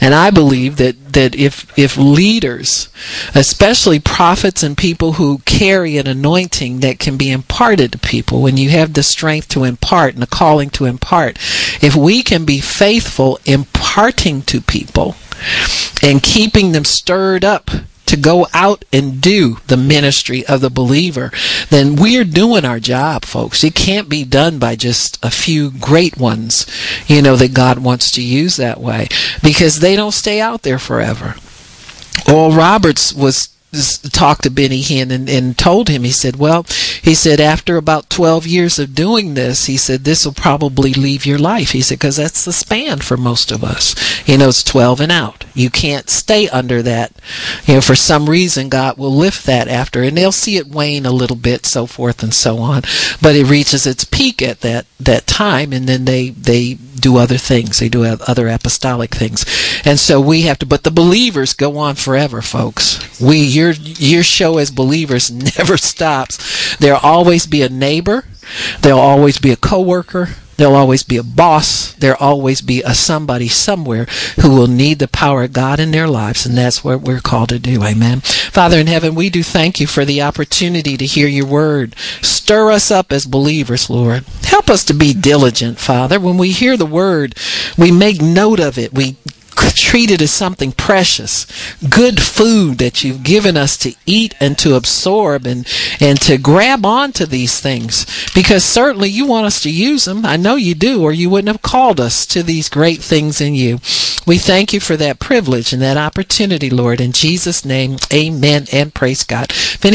And I believe that, that if, if leaders, especially prophets and people who carry an anointing that can be imparted to people, when you have the strength to impart and the calling to impart, if we can be faithful imparting to people and keeping them stirred up to go out and do the ministry of the believer, then we're doing our job, folks. It can't be done by just a few great ones, you know, that God wants to use that way because they don't stay out there forever. Oral Roberts was talked to Benny Hinn and, and told him, he said, well, he said, after about 12 years of doing this, he said, this will probably leave your life. He said, because that's the span for most of us. You know, it's 12 and out. You can't stay under that. You know, for some reason, God will lift that after, and they'll see it wane a little bit, so forth and so on. But it reaches its peak at that, that time, and then they, they do other things. They do other apostolic things. And so we have to, but the believers go on forever, folks. We, your, your show as believers never stops. There'll always be a neighbor. There'll always be a coworker. There'll always be a boss. There'll always be a somebody somewhere who will need the power of God in their lives, and that's what we're called to do. Amen. Father in heaven, we do thank you for the opportunity to hear your word. Stir us up as believers, Lord. Help us to be diligent, Father. When we hear the word, we make note of it. We treat it as something precious, good food that you've given us to eat and to absorb and, and to grab onto these things because certainly you want us to use them. I know you do, or you wouldn't have called us to these great things in you. We thank you for that privilege and that opportunity, Lord. In Jesus' name, amen and praise God. If any